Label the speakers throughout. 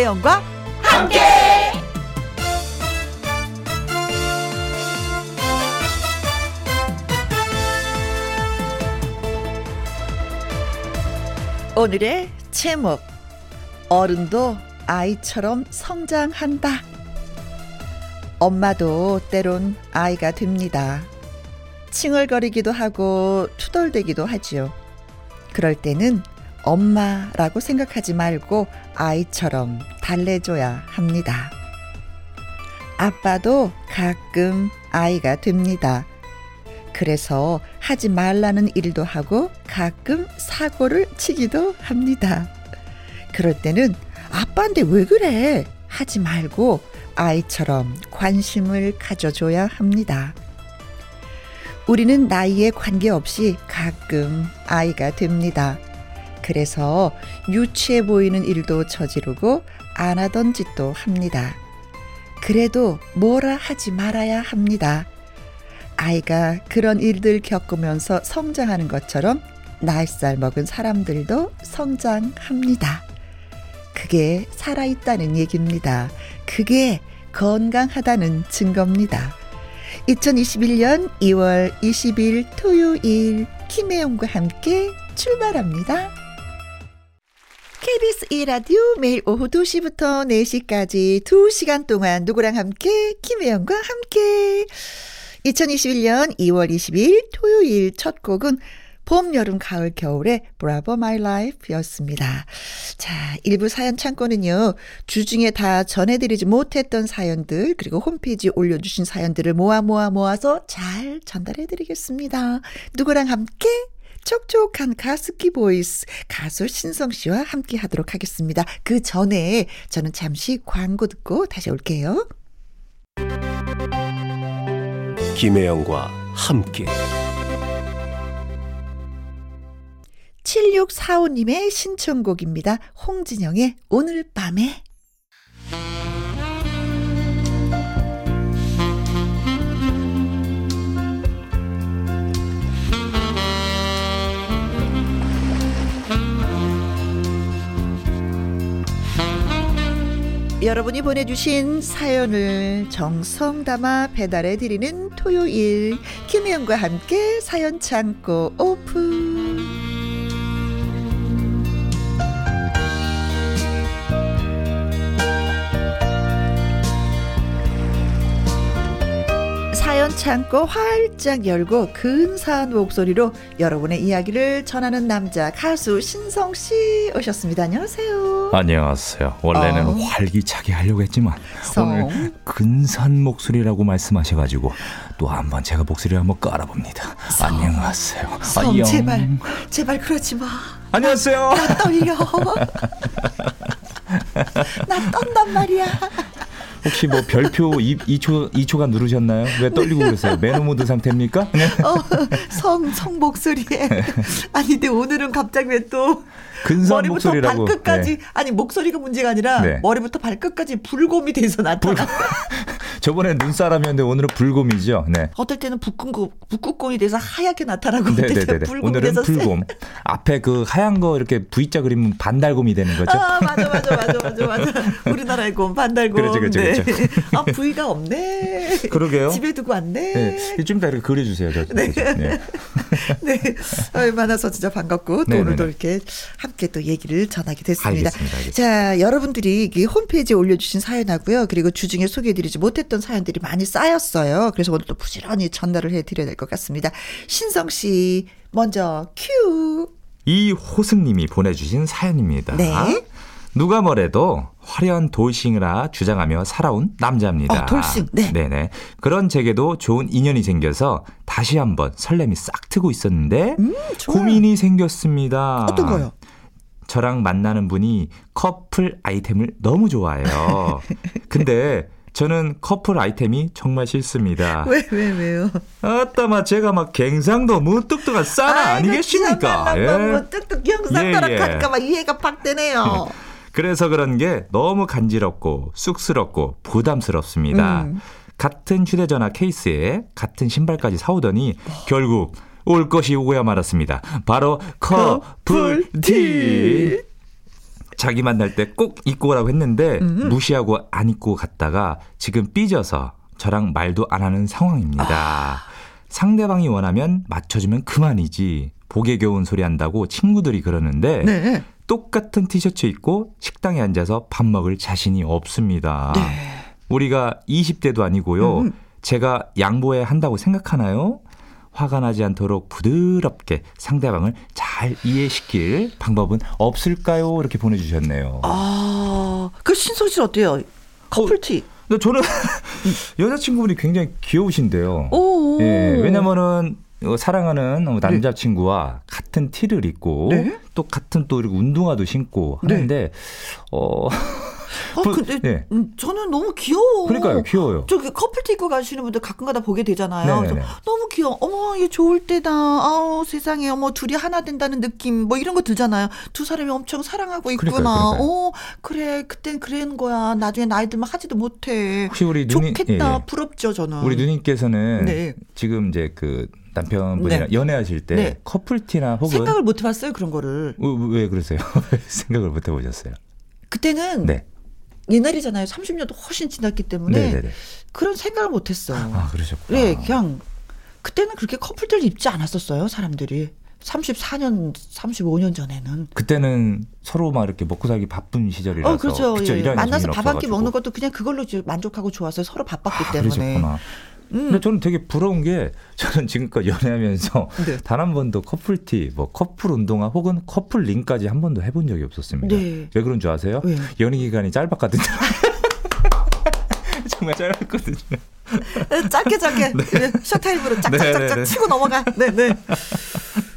Speaker 1: 김혜영과 함께. 오늘의 제목 어른도 아이처럼 성장한다. 엄마도 때론 아이가 됩니다. 칭얼거리기도 하고 투덜대기도 하지요. 그럴 때는 엄마라고 생각하지 말고 아이처럼 달래줘야 합니다. 아빠도 가끔 아이가 됩니다. 그래서 하지 말라는 일도 하고 가끔 사고를 치기도 합니다. 그럴 때는 아빠인데 왜 그래? 하지 말고 아이처럼 관심을 가져줘야 합니다. 우리는 나이에 관계없이 가끔 아이가 됩니다. 그래서 유치해 보이는 일도 저지르고 안 하던 짓도 합니다. 그래도 뭐라 하지 말아야 합니다. 아이가 그런 일들 겪으면서 성장하는 것처럼 나이살 먹은 사람들도 성장합니다. 그게 살아있다는 얘기입니다. 그게 건강하다는 증거입니다. 2021년 2월 20일 토요일 김혜영과 함께 출발합니다. KBS 1라디오 매일 오후 2시부터 4시까지 2시간 동안 누구랑 함께 김혜영과 함께 2021년 2월 20일 토요일 첫 곡은 봄, 여름, 가을, 겨울의 Bravo My Life였습니다. 자, 일부 사연 창고는요, 주중에 다 전해드리지 못했던 사연들, 그리고 홈페이지에 올려주신 사연들을 모아 모아 모아서 잘 전달해드리겠습니다. 누구랑 함께? 촉촉한 가습기 voice 가수 신성 씨와 함께 하도록 하겠습니다. 그 전에 저는 잠시 광고 듣고 다시 올게요.
Speaker 2: 김혜영과 함께
Speaker 1: 7645님의 신청곡입니다. 홍진영의 오늘 밤에 여러분이 보내주신 사연을 정성 담아 배달해 드리는 토요일 김혜영과 함께 사연 창고 오픈 사연 창고 활짝 열고 근사한 목소리로 여러분의 이야기를 전하는 남자 가수 신성 씨 오셨습니다. 안녕하세요.
Speaker 3: 안녕하세요. 원래는
Speaker 1: 어.
Speaker 3: 활기차게 하려고 했지만
Speaker 1: 성.
Speaker 3: 오늘 근사한 목소리라고 말씀하셔가지고 또 한번 제가 목소리를 한번 깔아봅니다. 안녕하세요.
Speaker 1: 성
Speaker 3: 안녕.
Speaker 1: 제발 제발 그러지 마.
Speaker 3: 안녕하세요.
Speaker 1: 나 떨려. 나 떤단 말이야.
Speaker 3: 혹시 뭐 별표 2, 2초 2초간 누르셨나요? 왜 떨리고 그러세요? 매너 모드 상태입니까? 네.
Speaker 1: 어, 성, 성 목소리에. 아니, 근데 오늘은 갑자기 왜 또. 머리부터
Speaker 3: 목소리라고.
Speaker 1: 발끝까지.
Speaker 3: 네.
Speaker 1: 아니, 목소리가 문제가 아니라
Speaker 3: 네.
Speaker 1: 머리부터 발끝까지 불곰이 돼서 나타나.
Speaker 3: 저번에 눈사람이었는데 오늘은 불곰이죠. 네.
Speaker 1: 어떨 때는 북극곰, 북극곰이 돼서 하얗게 나타나고. 때는
Speaker 3: 네네네.
Speaker 1: 불곰이
Speaker 3: 오늘은
Speaker 1: 돼서
Speaker 3: 불곰. 앞에 그 하얀 거 이렇게 V자 그리면 반달곰이 되는 거죠.
Speaker 1: 아, 맞아, 맞아, 맞아, 맞아, 맞아. 우리나라의 곰, 반달곰.
Speaker 3: 그렇죠, 그렇죠,
Speaker 1: 네.
Speaker 3: 그렇죠.
Speaker 1: 아, 부위가 없네.
Speaker 3: 그러게요.
Speaker 1: 집에 두고 왔네.
Speaker 3: 네. 좀 이따 이렇게 그려주세요. 저,
Speaker 1: 네.
Speaker 3: 네. 네.
Speaker 1: 네. 어, 만나서 진짜 반갑고 또. 오늘도 이렇게 함께 또 얘기를 전하게 됐습니다.
Speaker 3: 알겠습니다, 알겠습니다.
Speaker 1: 자, 여러분들이 이 홈페이지에 올려주신 사연하고요. 그리고 주중에 소개해드리지 못했던 사연들이 많이 쌓였어요. 그래서 오늘 또 부지런히 전달을 해드려야 될 것 같습니다. 신성 씨, 먼저 큐.
Speaker 3: 이호승님이 보내주신 사연입니다.
Speaker 1: 네.
Speaker 3: 누가 뭐래도 화려한 돌싱이라 주장하며 살아온 남자입니다.
Speaker 1: 어, 돌싱, 네.
Speaker 3: 네네. 그런 제게도 좋은 인연이 생겨서 다시 한번 설렘이 싹 트고 있었는데
Speaker 1: 음.
Speaker 3: 고민이 생겼습니다.
Speaker 1: 어떤 거요?
Speaker 3: 저랑 만나는 분이 커플 아이템을 너무 좋아해요. 근데 저는 커플 아이템이 정말 싫습니다.
Speaker 1: 왜, 왜, 왜요?
Speaker 3: 아따 마 제가 막 갱상도 무뚝뚝한 싸나 아 니겠습니까?
Speaker 1: 예.
Speaker 3: 예.
Speaker 1: 뭐 뚝뚝 영상 따라
Speaker 3: 예, 예.
Speaker 1: 갈까봐 이해가 팍 되네요.
Speaker 3: 그래서 그런 게 너무 간지럽고 쑥스럽고 부담스럽습니다.
Speaker 1: 음.
Speaker 3: 같은 휴대전화 케이스에 같은 신발까지 사오더니 결국 올 것이 오고야 말았습니다. 바로 커플티. 자기 만날 때 꼭 입고 오라고 했는데
Speaker 1: 음.
Speaker 3: 무시하고 안 입고 갔다가 지금 삐져서 저랑 말도 안 하는 상황입니다.
Speaker 1: 아.
Speaker 3: 상대방이 원하면 맞춰주면 그만이지. 복에 겨운 소리 한다고 친구들이 그러는데
Speaker 1: 네.
Speaker 3: 똑같은 티셔츠 입고 식당에 앉아서 밥 먹을 자신이 없습니다.
Speaker 1: 네.
Speaker 3: 우리가 20대도 아니고요.
Speaker 1: 음.
Speaker 3: 제가 양보해야 한다고 생각하나요? 화가 나지 않도록 부드럽게 상대방을 잘 이해시킬 방법은 없을까요? 이렇게 보내주셨네요.
Speaker 1: 아, 그 신성 씨 어때요? 커플티.
Speaker 3: 근데 저는 여자친구분이 굉장히 귀여우신데요.
Speaker 1: 오.
Speaker 3: 예, 왜냐면은 어, 사랑하는 어, 남자친구와 같은 티를 입고
Speaker 1: 네.
Speaker 3: 또 같은 또 운동화도 신고 하는데 어
Speaker 1: 아,
Speaker 3: 부-
Speaker 1: 근데
Speaker 3: 예.
Speaker 1: 음, 저는 너무 귀여워.
Speaker 3: 그러니까요 귀여워요.
Speaker 1: 저기 커플티 입고 가시는 분들 가끔가다 보게 되잖아요.
Speaker 3: 네네네.
Speaker 1: 그래서 너무 귀여워. 어머, 얘 좋을 때다. 아우, 세상에. 어머, 둘이 하나 된다는 느낌. 뭐 이런 거 들잖아요. 두 사람이 엄청 사랑하고 있구나.
Speaker 3: 그러니까요, 그러니까요.
Speaker 1: 어, 그래. 그땐 그런 거야. 나중에 나이 들면 하지도 못해.
Speaker 3: 혹시 우리 누님
Speaker 1: 좋겠다.
Speaker 3: 예, 예.
Speaker 1: 부럽죠, 저는.
Speaker 3: 우리 누님께서는
Speaker 1: 네.
Speaker 3: 지금 이제 그 남편분이랑
Speaker 1: 네.
Speaker 3: 연애하실 때
Speaker 1: 네.
Speaker 3: 커플티나 혹은
Speaker 1: 생각을 못 해봤어요, 그런 거를.
Speaker 3: 어, 왜 그러세요? 왜 생각을 못 해보셨어요?
Speaker 1: 그때는
Speaker 3: 네.
Speaker 1: 옛날이잖아요. 30년도 훨씬 지났기 때문에
Speaker 3: 네네네.
Speaker 1: 그런 생각을 못 했어요.
Speaker 3: 아 그러셨구나.
Speaker 1: 네, 그냥 그때는 그렇게 커플들 입지 않았었어요, 사람들이. 34년, 35년 전에는.
Speaker 3: 그때는 서로 막 이렇게 먹고 살기 바쁜 시절이라서
Speaker 1: 어, 그렇죠. 예.
Speaker 3: 일하는
Speaker 1: 만나서 밥 한 끼. 먹는 것도 그냥 그걸로 만족하고 좋았어요. 서로 바빴기
Speaker 3: 아,
Speaker 1: 때문에.
Speaker 3: 그러셨구나.
Speaker 1: 음.
Speaker 3: 근데 저는 되게 부러운 게 저는 지금껏 연애하면서
Speaker 1: 네.
Speaker 3: 단한 번도 커플티, 뭐 커플 운동화 혹은 커플 링까지 한 번도 해본 적이 없었습니다.
Speaker 1: 네.
Speaker 3: 왜 그런 줄 아세요?
Speaker 1: 왜요?
Speaker 3: 연애 기간이 짧았거든요. 정말 짧았거든요.
Speaker 1: 짧게 짧게 네. 셔타임으로
Speaker 3: 네,
Speaker 1: 짝짝짝짝
Speaker 3: 네, 네.
Speaker 1: 치고 넘어가. 네, 네.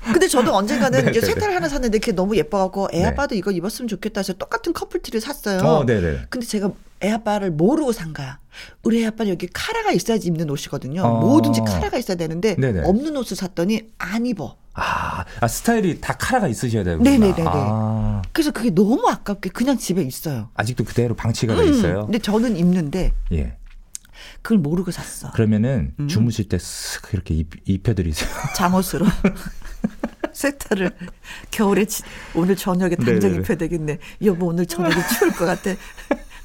Speaker 1: 근데 저도 언젠가는
Speaker 3: 네,
Speaker 1: 이제
Speaker 3: 네,
Speaker 1: 색깔 하나 샀는데 그게 너무 예뻐갖고 애
Speaker 3: 네.
Speaker 1: 아빠도 이거 입었으면 좋겠다 해서 똑같은 커플티를 샀어요.
Speaker 3: 어, 네네.
Speaker 1: 근데 제가 애 아빠를 모르고 산 거야. 우리 애 아빠는 여기 카라가 있어야지 입는 옷이거든요.
Speaker 3: 어.
Speaker 1: 뭐든지 카라가 있어야 되는데
Speaker 3: 네네.
Speaker 1: 없는 옷을 샀더니 안 입어.
Speaker 3: 아, 아, 스타일이 다 카라가 있으셔야 되구나.
Speaker 1: 네네네네.
Speaker 3: 아,
Speaker 1: 그래서 그게 너무 아깝게 그냥 집에 있어요.
Speaker 3: 아직도 그대로 방치가 돼
Speaker 1: 음,
Speaker 3: 있어요.
Speaker 1: 근데 저는 입는데
Speaker 3: 예.
Speaker 1: 그걸 모르고 샀어.
Speaker 3: 그러면은
Speaker 1: 음.
Speaker 3: 주무실 때 쓱 이렇게 입, 입혀드리세요.
Speaker 1: 잠옷으로. 세타를 겨울에 지- 오늘 저녁에 당장
Speaker 3: 네네네.
Speaker 1: 입혀야 되겠네. 여보 오늘 저녁에 추울 것 같아.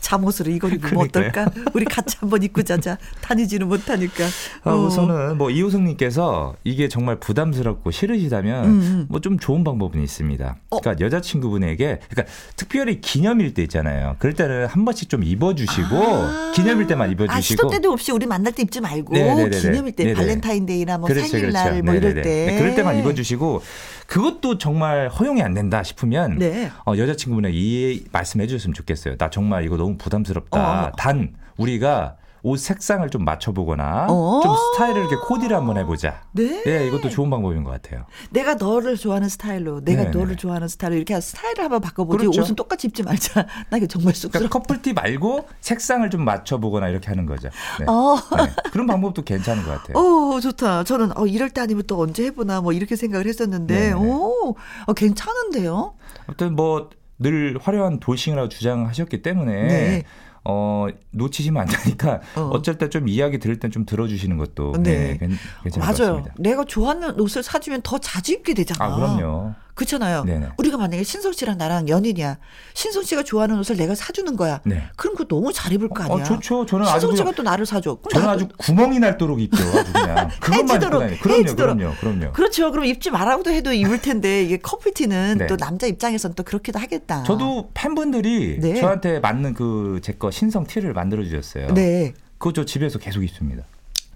Speaker 1: 잠옷으로 이걸 입으면
Speaker 3: 그러니까요.
Speaker 1: 어떨까? 우리 같이 한번 입고 자자. 다니지는 못하니까.
Speaker 3: 아,
Speaker 1: 어.
Speaker 3: 우선은 뭐 이호성님께서 이게 정말 부담스럽고 싫으시다면
Speaker 1: 음, 음.
Speaker 3: 뭐좀 좋은 방법은 있습니다.
Speaker 1: 어.
Speaker 3: 그러니까 여자친구분에게 그러니까 특별히 기념일 때 있잖아요. 그럴 때는 한 번씩 좀 입어주시고
Speaker 1: 아.
Speaker 3: 기념일 때만
Speaker 1: 아,
Speaker 3: 입어주시고
Speaker 1: 시도 때도 없이 우리 만날 때 입지 말고
Speaker 3: 네네네네.
Speaker 1: 기념일 때
Speaker 3: 네네.
Speaker 1: 발렌타인데이나 뭐
Speaker 3: 그렇죠,
Speaker 1: 생일날
Speaker 3: 그렇죠.
Speaker 1: 뭐 이럴
Speaker 3: 네네네.
Speaker 1: 때
Speaker 3: 네, 그럴 때만 입어주시고 그것도 정말 허용이 안 된다 싶으면
Speaker 1: 네.
Speaker 3: 어, 여자친구분에게 이 말씀해 주셨으면 좋겠어요. 나 정말 이거 너무 부담스럽다.
Speaker 1: 어.
Speaker 3: 단 우리가 옷 색상을 좀 맞춰보거나
Speaker 1: 어.
Speaker 3: 좀 스타일을 이렇게 코디를 한번 해보자.
Speaker 1: 네.
Speaker 3: 예, 이것도 좋은 방법인 것 같아요.
Speaker 1: 내가 너를 좋아하는 스타일로 내가
Speaker 3: 네네.
Speaker 1: 너를 좋아하는 스타일로 이렇게 스타일을 한번 바꿔보지
Speaker 3: 그렇죠.
Speaker 1: 옷은 똑같이 입지 말자. 나 이거 정말 쑥스러워.
Speaker 3: 그러니까 커플티 말고 색상을 좀 맞춰보거나 이렇게 하는 거죠. 네.
Speaker 1: 어.
Speaker 3: 네. 그런 방법도 괜찮은 것 같아요.
Speaker 1: 오, 좋다. 저는 어, 이럴 때 아니면 또 언제 해보나 뭐 이렇게 생각을 했었는데,
Speaker 3: 네네.
Speaker 1: 오, 어, 괜찮은데요?
Speaker 3: 아무튼 뭐 늘 화려한 돌싱이라고 주장하셨기 때문에
Speaker 1: 네.
Speaker 3: 어, 놓치시면 안 되니까
Speaker 1: 어.
Speaker 3: 어. 쩔때 좀 이야기 들을 땐 좀 들어주시는 것도
Speaker 1: 네.
Speaker 3: 네. 괜- 괜찮을 것
Speaker 1: 맞아요.
Speaker 3: 같습니다.
Speaker 1: 내가 좋아하는 옷을 사주면 더 자주 입게 되잖아.
Speaker 3: 아, 그럼요.
Speaker 1: 그렇잖아요.
Speaker 3: 네네.
Speaker 1: 우리가 만약에 신성 씨랑 나랑 연인이야. 신성 씨가 좋아하는 옷을 내가 사주는 거야.
Speaker 3: 네.
Speaker 1: 그럼 그거 너무 잘 입을 거 아니야.
Speaker 3: 어, 좋죠. 저는
Speaker 1: 신성 씨가 또 나를 사줘.
Speaker 3: 저는
Speaker 1: 나도-
Speaker 3: 아주 구멍이 날 도록 입죠. 아주 그냥 그것만 입고 다녀요. 그럼요. 그럼요, 그럼요.
Speaker 1: 그렇죠. 그럼 입지 말라고도 해도 입을 텐데 이게 커플티는
Speaker 3: 네.
Speaker 1: 또 남자 입장에선 또 그렇기도 하겠다.
Speaker 3: 저도 팬분들이
Speaker 1: 네.
Speaker 3: 저한테 맞는 그 제 거 신성 티를 만들어 주셨어요.
Speaker 1: 네.
Speaker 3: 그거 저 집에서 계속 입습니다.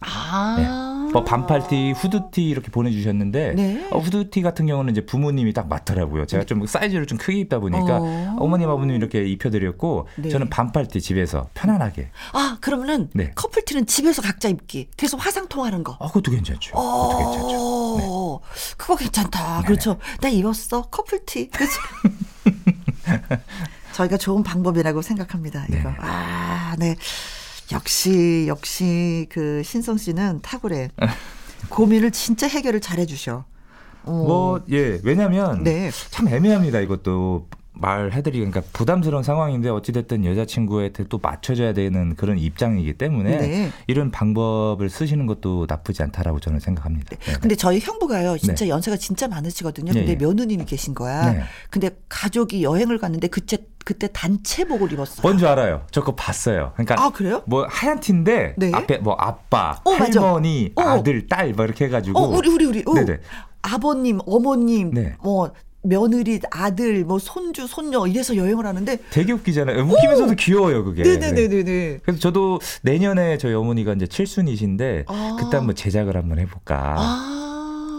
Speaker 1: 아.
Speaker 3: 네. 뭐 반팔티, 후드티 이렇게 보내주셨는데
Speaker 1: 네.
Speaker 3: 어, 후드티 같은 경우는 이제 부모님이 딱 맞더라고요. 제가 좀 사이즈를 좀 크게 입다 보니까
Speaker 1: 어.
Speaker 3: 어. 머님 아버님 이렇게 입혀드렸고
Speaker 1: 네.
Speaker 3: 저는 반팔티 집에서 편안하게.
Speaker 1: 아, 그러면은
Speaker 3: 네.
Speaker 1: 커플티는 집에서 각자 입기. 그래서 화상 통하는 거.
Speaker 3: 어, 그것도 괜찮죠. 그것도 괜찮죠. 네.
Speaker 1: 어, 그거 괜찮다.
Speaker 3: 네네.
Speaker 1: 그렇죠. 나 입었어. 커플티. 그렇죠. 저희가 좋은 방법이라고 생각합니다. 이거. 아, 네. 역시 역시 그 신성 씨는 탁월해. 고민을 진짜 해결을 잘해 주셔. 어.
Speaker 3: 뭐, 예, 왜냐면
Speaker 1: 네.
Speaker 3: 참 애매합니다. 이것도 말해드리기 그러니까 부담스러운 상황인데 어찌됐든 여자친구한테 또 맞춰줘야 되는 그런 입장이기 때문에
Speaker 1: 네.
Speaker 3: 이런 방법을 쓰시는 것도 나쁘지 않다라고 저는 생각합니다. 네.
Speaker 1: 근데 저희 형부가요, 진짜 연세가 진짜 많으시거든요. 근데
Speaker 3: 네.
Speaker 1: 며느님이 계신 거야.
Speaker 3: 네.
Speaker 1: 근데 가족이 여행을 갔는데 그때 그때 단체복을 입었어요.
Speaker 3: 뭔지 알아요. 저 그거 봤어요. 그러니까
Speaker 1: 아, 그래요?
Speaker 3: 뭐 하얀 티인데
Speaker 1: 네.
Speaker 3: 앞에 뭐 아빠,
Speaker 1: 어, 맞아.
Speaker 3: 할머니,
Speaker 1: 어.
Speaker 3: 아들, 딸뭐 이렇게 해가지고
Speaker 1: 어, 우리 우리 우리. 어.
Speaker 3: 네네.
Speaker 1: 아버님, 어머님,
Speaker 3: 네.
Speaker 1: 뭐 며느리, 아들, 뭐 손주, 손녀 이래서 여행을 하는데
Speaker 3: 되게 웃기잖아요. 웃기면서도 귀여워요 그게.
Speaker 1: 네네네네 네.
Speaker 3: 그래서 저도 내년에 저희 어머니가 이제 칠순이신데
Speaker 1: 아.
Speaker 3: 그때 한번 제작을 한번 해볼까.
Speaker 1: 아.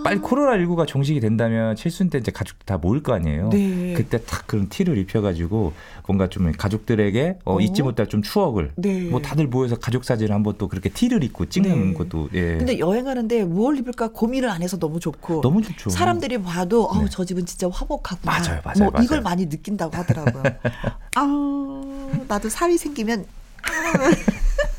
Speaker 3: 빨리 코로나19가 종식이 된다면 칠순 때 이제 가족들 다 모일 거 아니에요.
Speaker 1: 네.
Speaker 3: 그때 탁 그런 티를 입혀가지고 뭔가 좀 가족들에게 어,
Speaker 1: 어?
Speaker 3: 잊지 못할 좀 추억을
Speaker 1: 네.
Speaker 3: 뭐 다들 모여서 가족 사진을 한번 또 그렇게 티를 입고 찍는
Speaker 1: 네.
Speaker 3: 것도 예.
Speaker 1: 근데 여행하는데 뭘 입을까 고민을 안 해서 너무 좋고
Speaker 3: 너무 좋죠.
Speaker 1: 사람들이 봐도 아우
Speaker 3: 네.
Speaker 1: 저 집은 진짜 화목하구나.
Speaker 3: 맞아요, 맞아요,
Speaker 1: 뭐
Speaker 3: 맞아요.
Speaker 1: 이걸 많이 느낀다고 하더라고요. 아 나도 사위 생기면 아.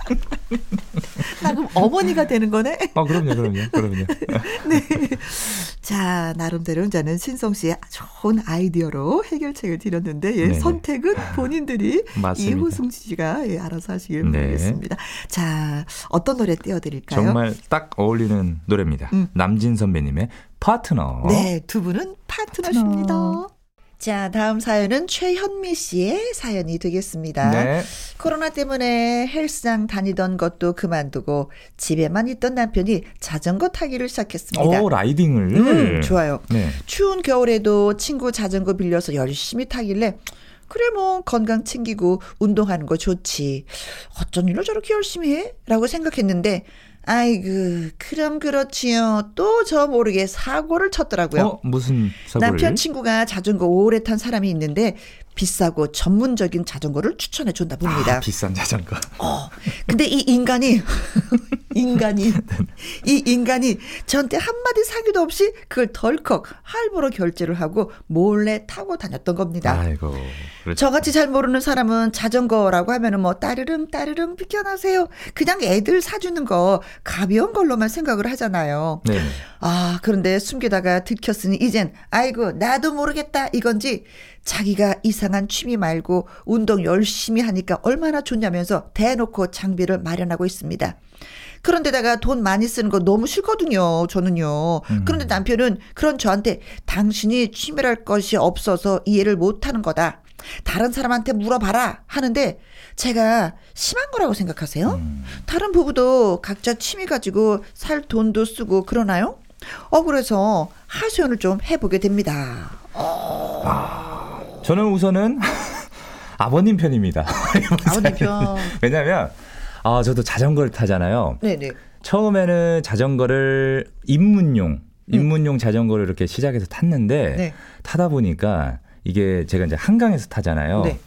Speaker 1: 나 그럼 어머니가 되는 거네.
Speaker 3: 아 그럼요, 그럼요, 그럼요.
Speaker 1: 자 나름대로 저는 신성 씨의 좋은 아이디어로 해결책을 드렸는데 예,
Speaker 3: 네.
Speaker 1: 선택은 본인들이
Speaker 3: 맞습니다.
Speaker 1: 이호승 씨가 예, 알아서 하시길
Speaker 3: 네.
Speaker 1: 바라겠습니다. 자 어떤 노래 띄워드릴까요?
Speaker 3: 정말 딱 어울리는 노래입니다.
Speaker 1: 음.
Speaker 3: 남진 선배님의 파트너.
Speaker 1: 네, 두 분은 파트너십니다. 자, 다음 사연은 최현미 씨의 사연이 되겠습니다.
Speaker 3: 네.
Speaker 1: 코로나 때문에 헬스장 다니던 것도 그만두고 집에만 있던 남편이 자전거 타기를 시작했습니다.
Speaker 3: 오 라이딩을.
Speaker 1: 음, 좋아요.
Speaker 3: 네.
Speaker 1: 추운 겨울에도 친구 자전거 빌려서 열심히 타길래 그래 뭐 건강 챙기고 운동하는 거 좋지. 어쩐 일로 저렇게 열심히 해? 라고 생각했는데 아이고 그럼 그렇지요. 또 저 모르게 사고를 쳤더라고요.
Speaker 3: 어 무슨 사고를?
Speaker 1: 남편 친구가 자전거 오래 탄 사람이 있는데 비싸고 전문적인 자전거를 추천해 준다 봅니다.
Speaker 3: 아, 비싼 자전거.
Speaker 1: 어, 근데 이 인간이, 인간이, 이 인간이 저한테 한마디 상의도 없이 그걸 덜컥 할부로 결제를 하고 몰래 타고 다녔던 겁니다.
Speaker 3: 아이고. 그렇죠.
Speaker 1: 저같이 잘 모르는 사람은 자전거라고 하면은 뭐 따르릉 따르릉 비켜나세요. 그냥 애들 사주는 거 가벼운 걸로만 생각을 하잖아요.
Speaker 3: 네.
Speaker 1: 아, 그런데 숨기다가 들켰으니 이젠 아이고 나도 모르겠다 이건지 자기가 이상한 취미 말고 운동 열심히 하니까 얼마나 좋냐면서 대놓고 장비를 마련하고 있습니다. 그런데다가 돈 많이 쓰는 거 너무 싫거든요. 저는요. 그런데 남편은 그런 저한테 당신이 취미랄 것이 없어서 이해를 못 하는 거다. 다른 사람한테 물어봐라 하는데 제가 심한 거라고 생각하세요? 다른 부부도 각자 취미 가지고 살 돈도 쓰고 그러나요? 어 그래서 하소연을 좀 해보게 됩니다.
Speaker 3: 저는 우선은 아버님 편입니다.
Speaker 1: 아버님 편.
Speaker 3: 왜냐면 아 저도 자전거를 타잖아요.
Speaker 1: 네네.
Speaker 3: 처음에는 자전거를 입문용 입문용 자전거를 이렇게 시작해서 탔는데
Speaker 1: 네.
Speaker 3: 타다 보니까 이게 제가 이제 한강에서 타잖아요.
Speaker 1: 네.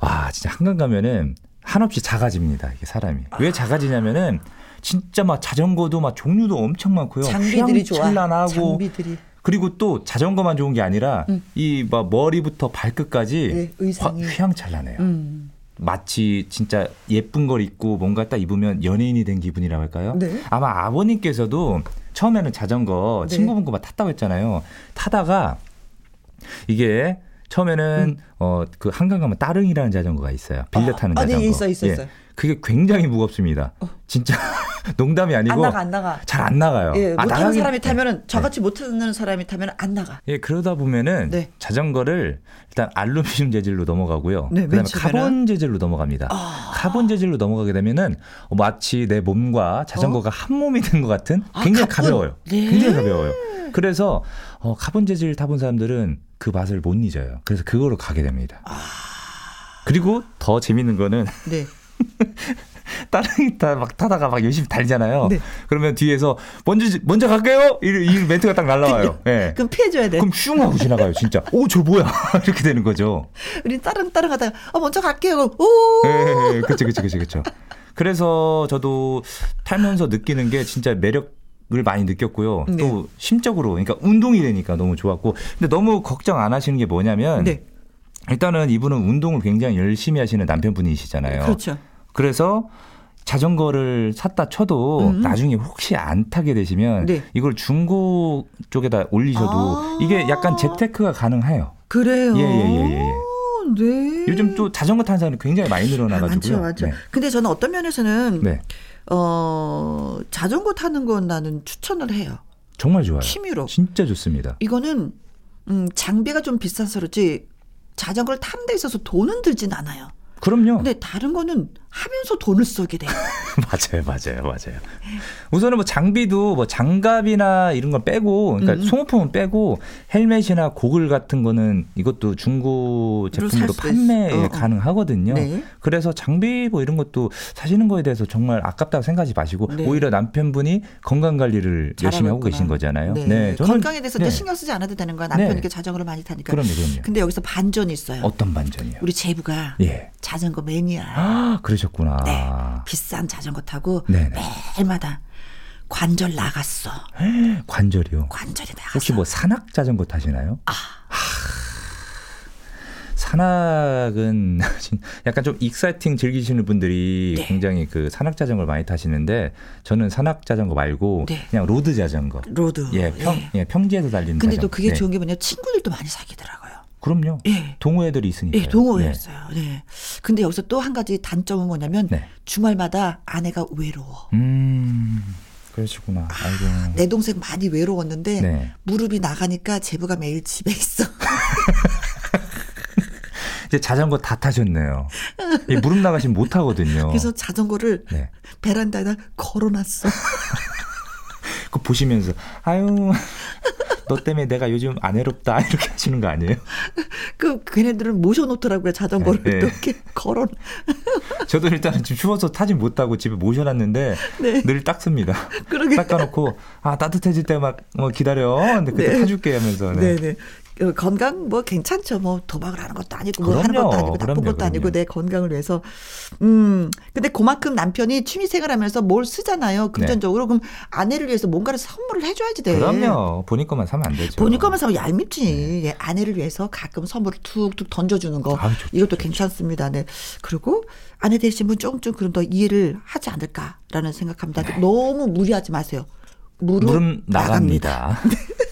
Speaker 3: 와 진짜 한강 가면은 한없이 작아집니다. 이게 사람이 왜 작아지냐면은 진짜 막 자전거도 막 종류도 엄청 많고요.
Speaker 1: 장비들이 좋아.
Speaker 3: 찬란하고
Speaker 1: 장비들이.
Speaker 3: 그리고 또 자전거만 좋은 게 아니라
Speaker 1: 음.
Speaker 3: 이막 머리부터 발끝까지
Speaker 1: 네.
Speaker 3: 화- 휘황찬란해요.
Speaker 1: 음.
Speaker 3: 마치 진짜 예쁜 걸 입고 뭔가 딱 입으면 연예인이 된 기분이라고 할까요?
Speaker 1: 네.
Speaker 3: 아마 아버님께서도 처음에는 자전거
Speaker 1: 네.
Speaker 3: 친구분과 탔다고 했잖아요. 타다가 이게 처음에는
Speaker 1: 음.
Speaker 3: 어그 한강 가면 따릉이라는 자전거가 있어요. 빌려 타는
Speaker 1: 아, 네,
Speaker 3: 자전거.
Speaker 1: 있어, 있어,
Speaker 3: 예.
Speaker 1: 있어요.
Speaker 3: 그게 굉장히 무겁습니다. 진짜 농담이 아니고
Speaker 1: 안 나가 안 나가.
Speaker 3: 잘 안 나가요.
Speaker 1: 예,
Speaker 3: 아,
Speaker 1: 못하는 사람이 타면은
Speaker 3: 네.
Speaker 1: 저같이 못하는 사람이 타면 안 나가.
Speaker 3: 예, 그러다 보면은
Speaker 1: 네.
Speaker 3: 자전거를 일단 알루미늄 재질로 넘어가고요.
Speaker 1: 네, 맨
Speaker 3: 그다음에? 카본 재질로 넘어갑니다.
Speaker 1: 아.
Speaker 3: 카본 재질로 넘어가게 되면은 마치 내 몸과 자전거가 한 몸이 된 것 같은
Speaker 1: 아,
Speaker 3: 굉장히
Speaker 1: 카본.
Speaker 3: 가벼워요.
Speaker 1: 네.
Speaker 3: 굉장히 가벼워요. 그래서 어, 카본 재질 타본 사람들은 그 맛을 못 잊어요. 그래서 그거로 가게 됩니다.
Speaker 1: 아.
Speaker 3: 그리고 더 재밌는 거는
Speaker 1: 네.
Speaker 3: 따릉이 타, 막 타다가 막 열심히 달리잖아요.
Speaker 1: 네.
Speaker 3: 그러면 뒤에서 먼저 먼저 갈게요. 이, 이 멘트가 딱 날라와요. 예.
Speaker 1: 그럼 피해줘야 돼.
Speaker 3: 그럼 슝 하고 지나가요, 진짜. 오, 저 뭐야? 이렇게 되는 거죠.
Speaker 1: 우리 따릉 따릉 하다가 어 먼저 갈게요. 오.
Speaker 3: 예, 예, 그쵸, 그쵸, 그쵸, 그쵸. 그래서 저도 타면서 느끼는 게 진짜 매력 을 많이 느꼈고요.
Speaker 1: 네.
Speaker 3: 또 심적으로, 그러니까 운동이 되니까 너무 좋았고. 근데 너무 걱정 안 하시는 게 뭐냐면.
Speaker 1: 네.
Speaker 3: 일단은 이분은 운동을 굉장히 열심히 하시는 남편분이시잖아요.
Speaker 1: 그렇죠.
Speaker 3: 그래서 자전거를 샀다 쳐도
Speaker 1: 음.
Speaker 3: 나중에 혹시 안 타게 되시면
Speaker 1: 네.
Speaker 3: 이걸 중고 쪽에다 올리셔도
Speaker 1: 아.
Speaker 3: 이게 약간 재테크가 가능해요.
Speaker 1: 그래요.
Speaker 3: 예, 예, 예, 예, 예.
Speaker 1: 네.
Speaker 3: 요즘 또 자전거 타는 사람이 굉장히 많이
Speaker 1: 아,
Speaker 3: 늘어나가지고요.
Speaker 1: 많죠, 많죠.
Speaker 3: 네.
Speaker 1: 근데 저는 어떤 면에서는
Speaker 3: 네.
Speaker 1: 어 자전거 타는 건 나는 추천을 해요.
Speaker 3: 정말 좋아요.
Speaker 1: 취미로.
Speaker 3: 진짜 좋습니다.
Speaker 1: 이거는 음 장비가 좀 비싸서 그렇지 자전거를 타는 데 있어서 돈은 들진 않아요.
Speaker 3: 그럼요.
Speaker 1: 근데 다른 거는 하면서 돈을 쓰게 돼요.
Speaker 3: 맞아요, 맞아요, 맞아요. 우선은 뭐 장비도 뭐 장갑이나 이런 걸 빼고, 그러니까
Speaker 1: 음.
Speaker 3: 소모품은 빼고 헬멧이나 고글 같은 거는 이것도 중고
Speaker 1: 살
Speaker 3: 제품으로
Speaker 1: 수
Speaker 3: 판매
Speaker 1: 있- 어, 어.
Speaker 3: 가능하거든요.
Speaker 1: 네.
Speaker 3: 그래서 장비 뭐 이런 것도 사시는 거에 대해서 정말 아깝다고 생각하지 마시고
Speaker 1: 네.
Speaker 3: 오히려 남편분이 건강 관리를 열심히
Speaker 1: 하고
Speaker 3: 계신. 거잖아요.
Speaker 1: 네.
Speaker 3: 저는-
Speaker 1: 건강에 대해서
Speaker 3: 네.
Speaker 1: 신경 쓰지 않아도 되는 거야. 남편이
Speaker 3: 네.
Speaker 1: 자전거를 많이 타니까.
Speaker 3: 그럼요, 그럼요.
Speaker 1: 근데 여기서 반전이 있어요.
Speaker 3: 어떤 반전이요?
Speaker 1: 우리 제부가
Speaker 3: 예.
Speaker 1: 자전거 매니아.
Speaker 3: 아, 그러 셨구나.
Speaker 1: 네. 비싼 자전거 타고
Speaker 3: 네네.
Speaker 1: 매일마다 관절 나갔어.
Speaker 3: 관절이요.
Speaker 1: 관절이 나갔어.
Speaker 3: 혹시 뭐 산악 자전거 타시나요?
Speaker 1: 아.
Speaker 3: 산악은 약간 좀 exciting 즐기시는 분들이
Speaker 1: 네.
Speaker 3: 굉장히 그 산악 자전거를 많이 타시는데 저는 산악 자전거 말고
Speaker 1: 네.
Speaker 3: 그냥 road 자전거.
Speaker 1: road.
Speaker 3: 예, 평,
Speaker 1: 예.
Speaker 3: 예, 평지에서 달리는
Speaker 1: 근데
Speaker 3: 자전거.
Speaker 1: 또 그게
Speaker 3: 네.
Speaker 1: 좋은 게 뭐냐면 친구들도 많이 사귀더라고요.
Speaker 3: 그럼요.
Speaker 1: 예.
Speaker 3: 동호회들이 있으니까.
Speaker 1: 예, 동호회였어요. 네. 근데 여기서 또 한 가지 단점은 뭐냐면
Speaker 3: 네.
Speaker 1: 주말마다 아내가 외로워.
Speaker 3: 음. 그러시구나. 아이고.
Speaker 1: 내 동생 많이 외로웠는데
Speaker 3: 네.
Speaker 1: 무릎이 나가니까 제부가 매일 집에 있어.
Speaker 3: 이제 자전거 다 타셨네요. 이 무릎 나가시면 못 타거든요.
Speaker 1: 그래서 자전거를
Speaker 3: 네.
Speaker 1: 베란다에다 걸어놨어.
Speaker 3: 그 보시면서 아유 너 때문에 내가 요즘 안 외롭다 이렇게 하시는 거 아니에요?
Speaker 1: 그 걔네들은 모셔놓더라고요 자전거를
Speaker 3: 네.
Speaker 1: 이렇게 걸어.
Speaker 3: 저도 일단은 지금 추워서 타진 못하고 집에 모셔놨는데
Speaker 1: 네.
Speaker 3: 늘 닦습니다.
Speaker 1: 그러게.
Speaker 3: 닦아놓고 아 따뜻해질 때막 뭐 기다려. 근데 그때
Speaker 1: 네.
Speaker 3: 타줄게 하면서. 네.
Speaker 1: 네네. 어, 건강 뭐 괜찮죠. 뭐 도박을 하는 것도 아니고 뭐 하는
Speaker 3: 그럼요.
Speaker 1: 것도 아니고 나쁜
Speaker 3: 그럼요,
Speaker 1: 것도 아니고
Speaker 3: 그럼요.
Speaker 1: 내 건강을 위해서. 음. 근데 그만큼 남편이 취미 생활 하면서 뭘 쓰잖아요. 금전적으로 그럼 아내를 위해서 뭔가를 선물을 해줘야지 돼.
Speaker 3: 네. 그럼요. 본인 것만 사면 안 되죠.
Speaker 1: 본인 것만 사면 얄밉지. 예, 아내를 위해서 가끔 선물을 툭툭 던져주는 거.
Speaker 3: 아유, 좋죠,
Speaker 1: 이것도
Speaker 3: 좋죠.
Speaker 1: 괜찮습니다. 네. 그리고 아내 대신은 조금 그럼 더 이해를 하지 않을까라는 생각합니다. 너무 무리하지 마세요. 무릎,
Speaker 3: 네. 무릎 나갑니다. 나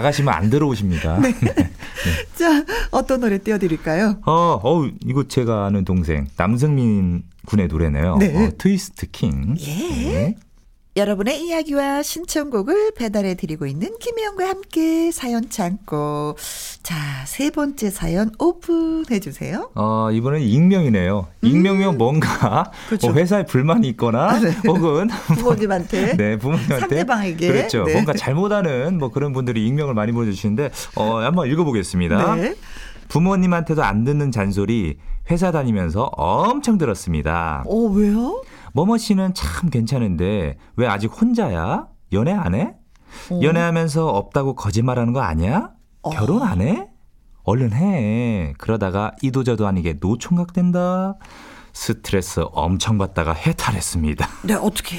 Speaker 3: 가시면 안 들어오십니다.
Speaker 1: 네. 자, 어떤 노래 띄워드릴까요?
Speaker 3: 어, 어, 이거 제가 아는 동생 남승민 군의 노래네요.
Speaker 1: 네.
Speaker 3: 어, 트위스트 킹.
Speaker 1: 예.
Speaker 3: 네.
Speaker 1: 여러분의 이야기와 신청곡을 배달해 드리고 있는 김혜영과 함께 사연 창고. 자, 세 번째 사연 오픈해 주세요.
Speaker 3: 어, 이번엔 익명이네요. 익명이면 뭔가
Speaker 1: 음. 그렇죠.
Speaker 3: 뭐 회사에 불만이 있거나
Speaker 1: 아, 네.
Speaker 3: 혹은
Speaker 1: 부모님한테.
Speaker 3: 네, 부모님한테
Speaker 1: 상대방에게.
Speaker 3: 그렇죠.
Speaker 1: 네.
Speaker 3: 뭔가 잘못하는 뭐 그런 분들이 익명을 많이 보내 주시는데 어, 한번 읽어 보겠습니다.
Speaker 1: 네.
Speaker 3: 부모님한테도 안 듣는 잔소리 회사 다니면서 엄청 들었습니다.
Speaker 1: 어, 왜요?
Speaker 3: 뭐뭐 씨는 참 괜찮은데 왜 아직 혼자야? 연애 안 해?
Speaker 1: 어.
Speaker 3: 연애하면서 없다고 거짓말하는 거 아니야?
Speaker 1: 어.
Speaker 3: 결혼 안 해? 얼른 해. 그러다가 이도저도 아니게 노총각 된다. 스트레스 엄청 받다가 해탈했습니다.
Speaker 1: 네, 어떻게.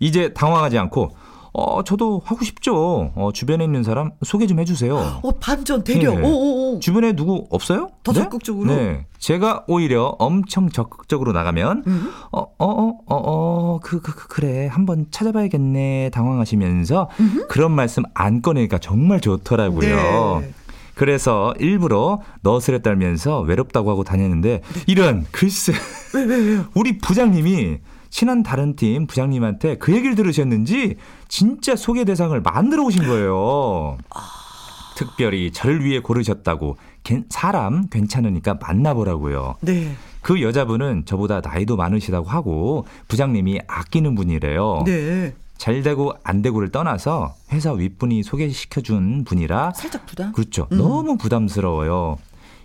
Speaker 3: 이제 당황하지 않고 어 저도 하고 싶죠. 어 주변에 있는 사람 소개 좀 해주세요.
Speaker 1: 어, 반전, 대려.
Speaker 3: 네.
Speaker 1: 오오오.
Speaker 3: 주변에 누구 없어요?
Speaker 1: 더 적극적으로?
Speaker 3: 네. 제가 오히려 엄청 적극적으로 나가면
Speaker 1: 음.
Speaker 3: 어, 어, 어, 어, 어, 그, 그, 그, 그래. 한번 찾아봐야겠네. 당황하시면서 그런 말씀 안 꺼내니까 정말 좋더라고요.
Speaker 1: 네.
Speaker 3: 그래서 일부러 너스레 떨면서 외롭다고 하고 다녔는데 이런 글쎄
Speaker 1: 왜, 왜, 왜요?
Speaker 3: 우리 부장님이 친한 다른 팀 부장님한테 그 얘기를 들으셨는지 진짜 소개 대상을 만들어 오신 거예요. 특별히 저를 위해 고르셨다고 괜- 사람 괜찮으니까 만나보라고요.
Speaker 1: 네.
Speaker 3: 그 여자분은 저보다 나이도 많으시다고 하고 부장님이 아끼는 분이래요.
Speaker 1: 네.
Speaker 3: 잘 되고 안 되고를 떠나서 회사 윗분이 소개시켜준 분이라
Speaker 1: 살짝 부담?
Speaker 3: 그렇죠.
Speaker 1: 음.
Speaker 3: 너무 부담스러워요.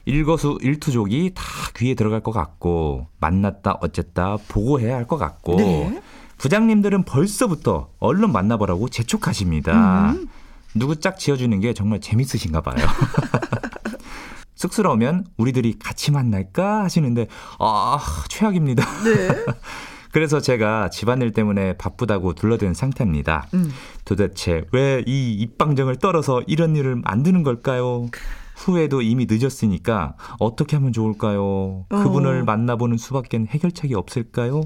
Speaker 3: 일거수 일투족이 다 귀에 들어갈 것 같고 만났다 어쨌다 보고해야 할 것 같고
Speaker 1: 네.
Speaker 3: 부장님들은 벌써부터 얼른 만나보라고 재촉하십니다.
Speaker 1: 음.
Speaker 3: 누구 짝 지어주는 게 정말 재밌으신가 봐요. 쑥스러우면 우리들이 같이 만날까 하시는데 아 최악입니다.
Speaker 1: 네.
Speaker 3: 그래서 제가 집안일 때문에 바쁘다고 둘러댄 상태입니다.
Speaker 1: 음.
Speaker 3: 도대체 왜 이 입방정을 떨어서 이런 일을 만드는 걸까요? 후회도 이미 늦었으니까 어떻게 하면 좋을까요? 그분을
Speaker 1: 어.
Speaker 3: 만나보는 수밖엔 해결책이 없을까요?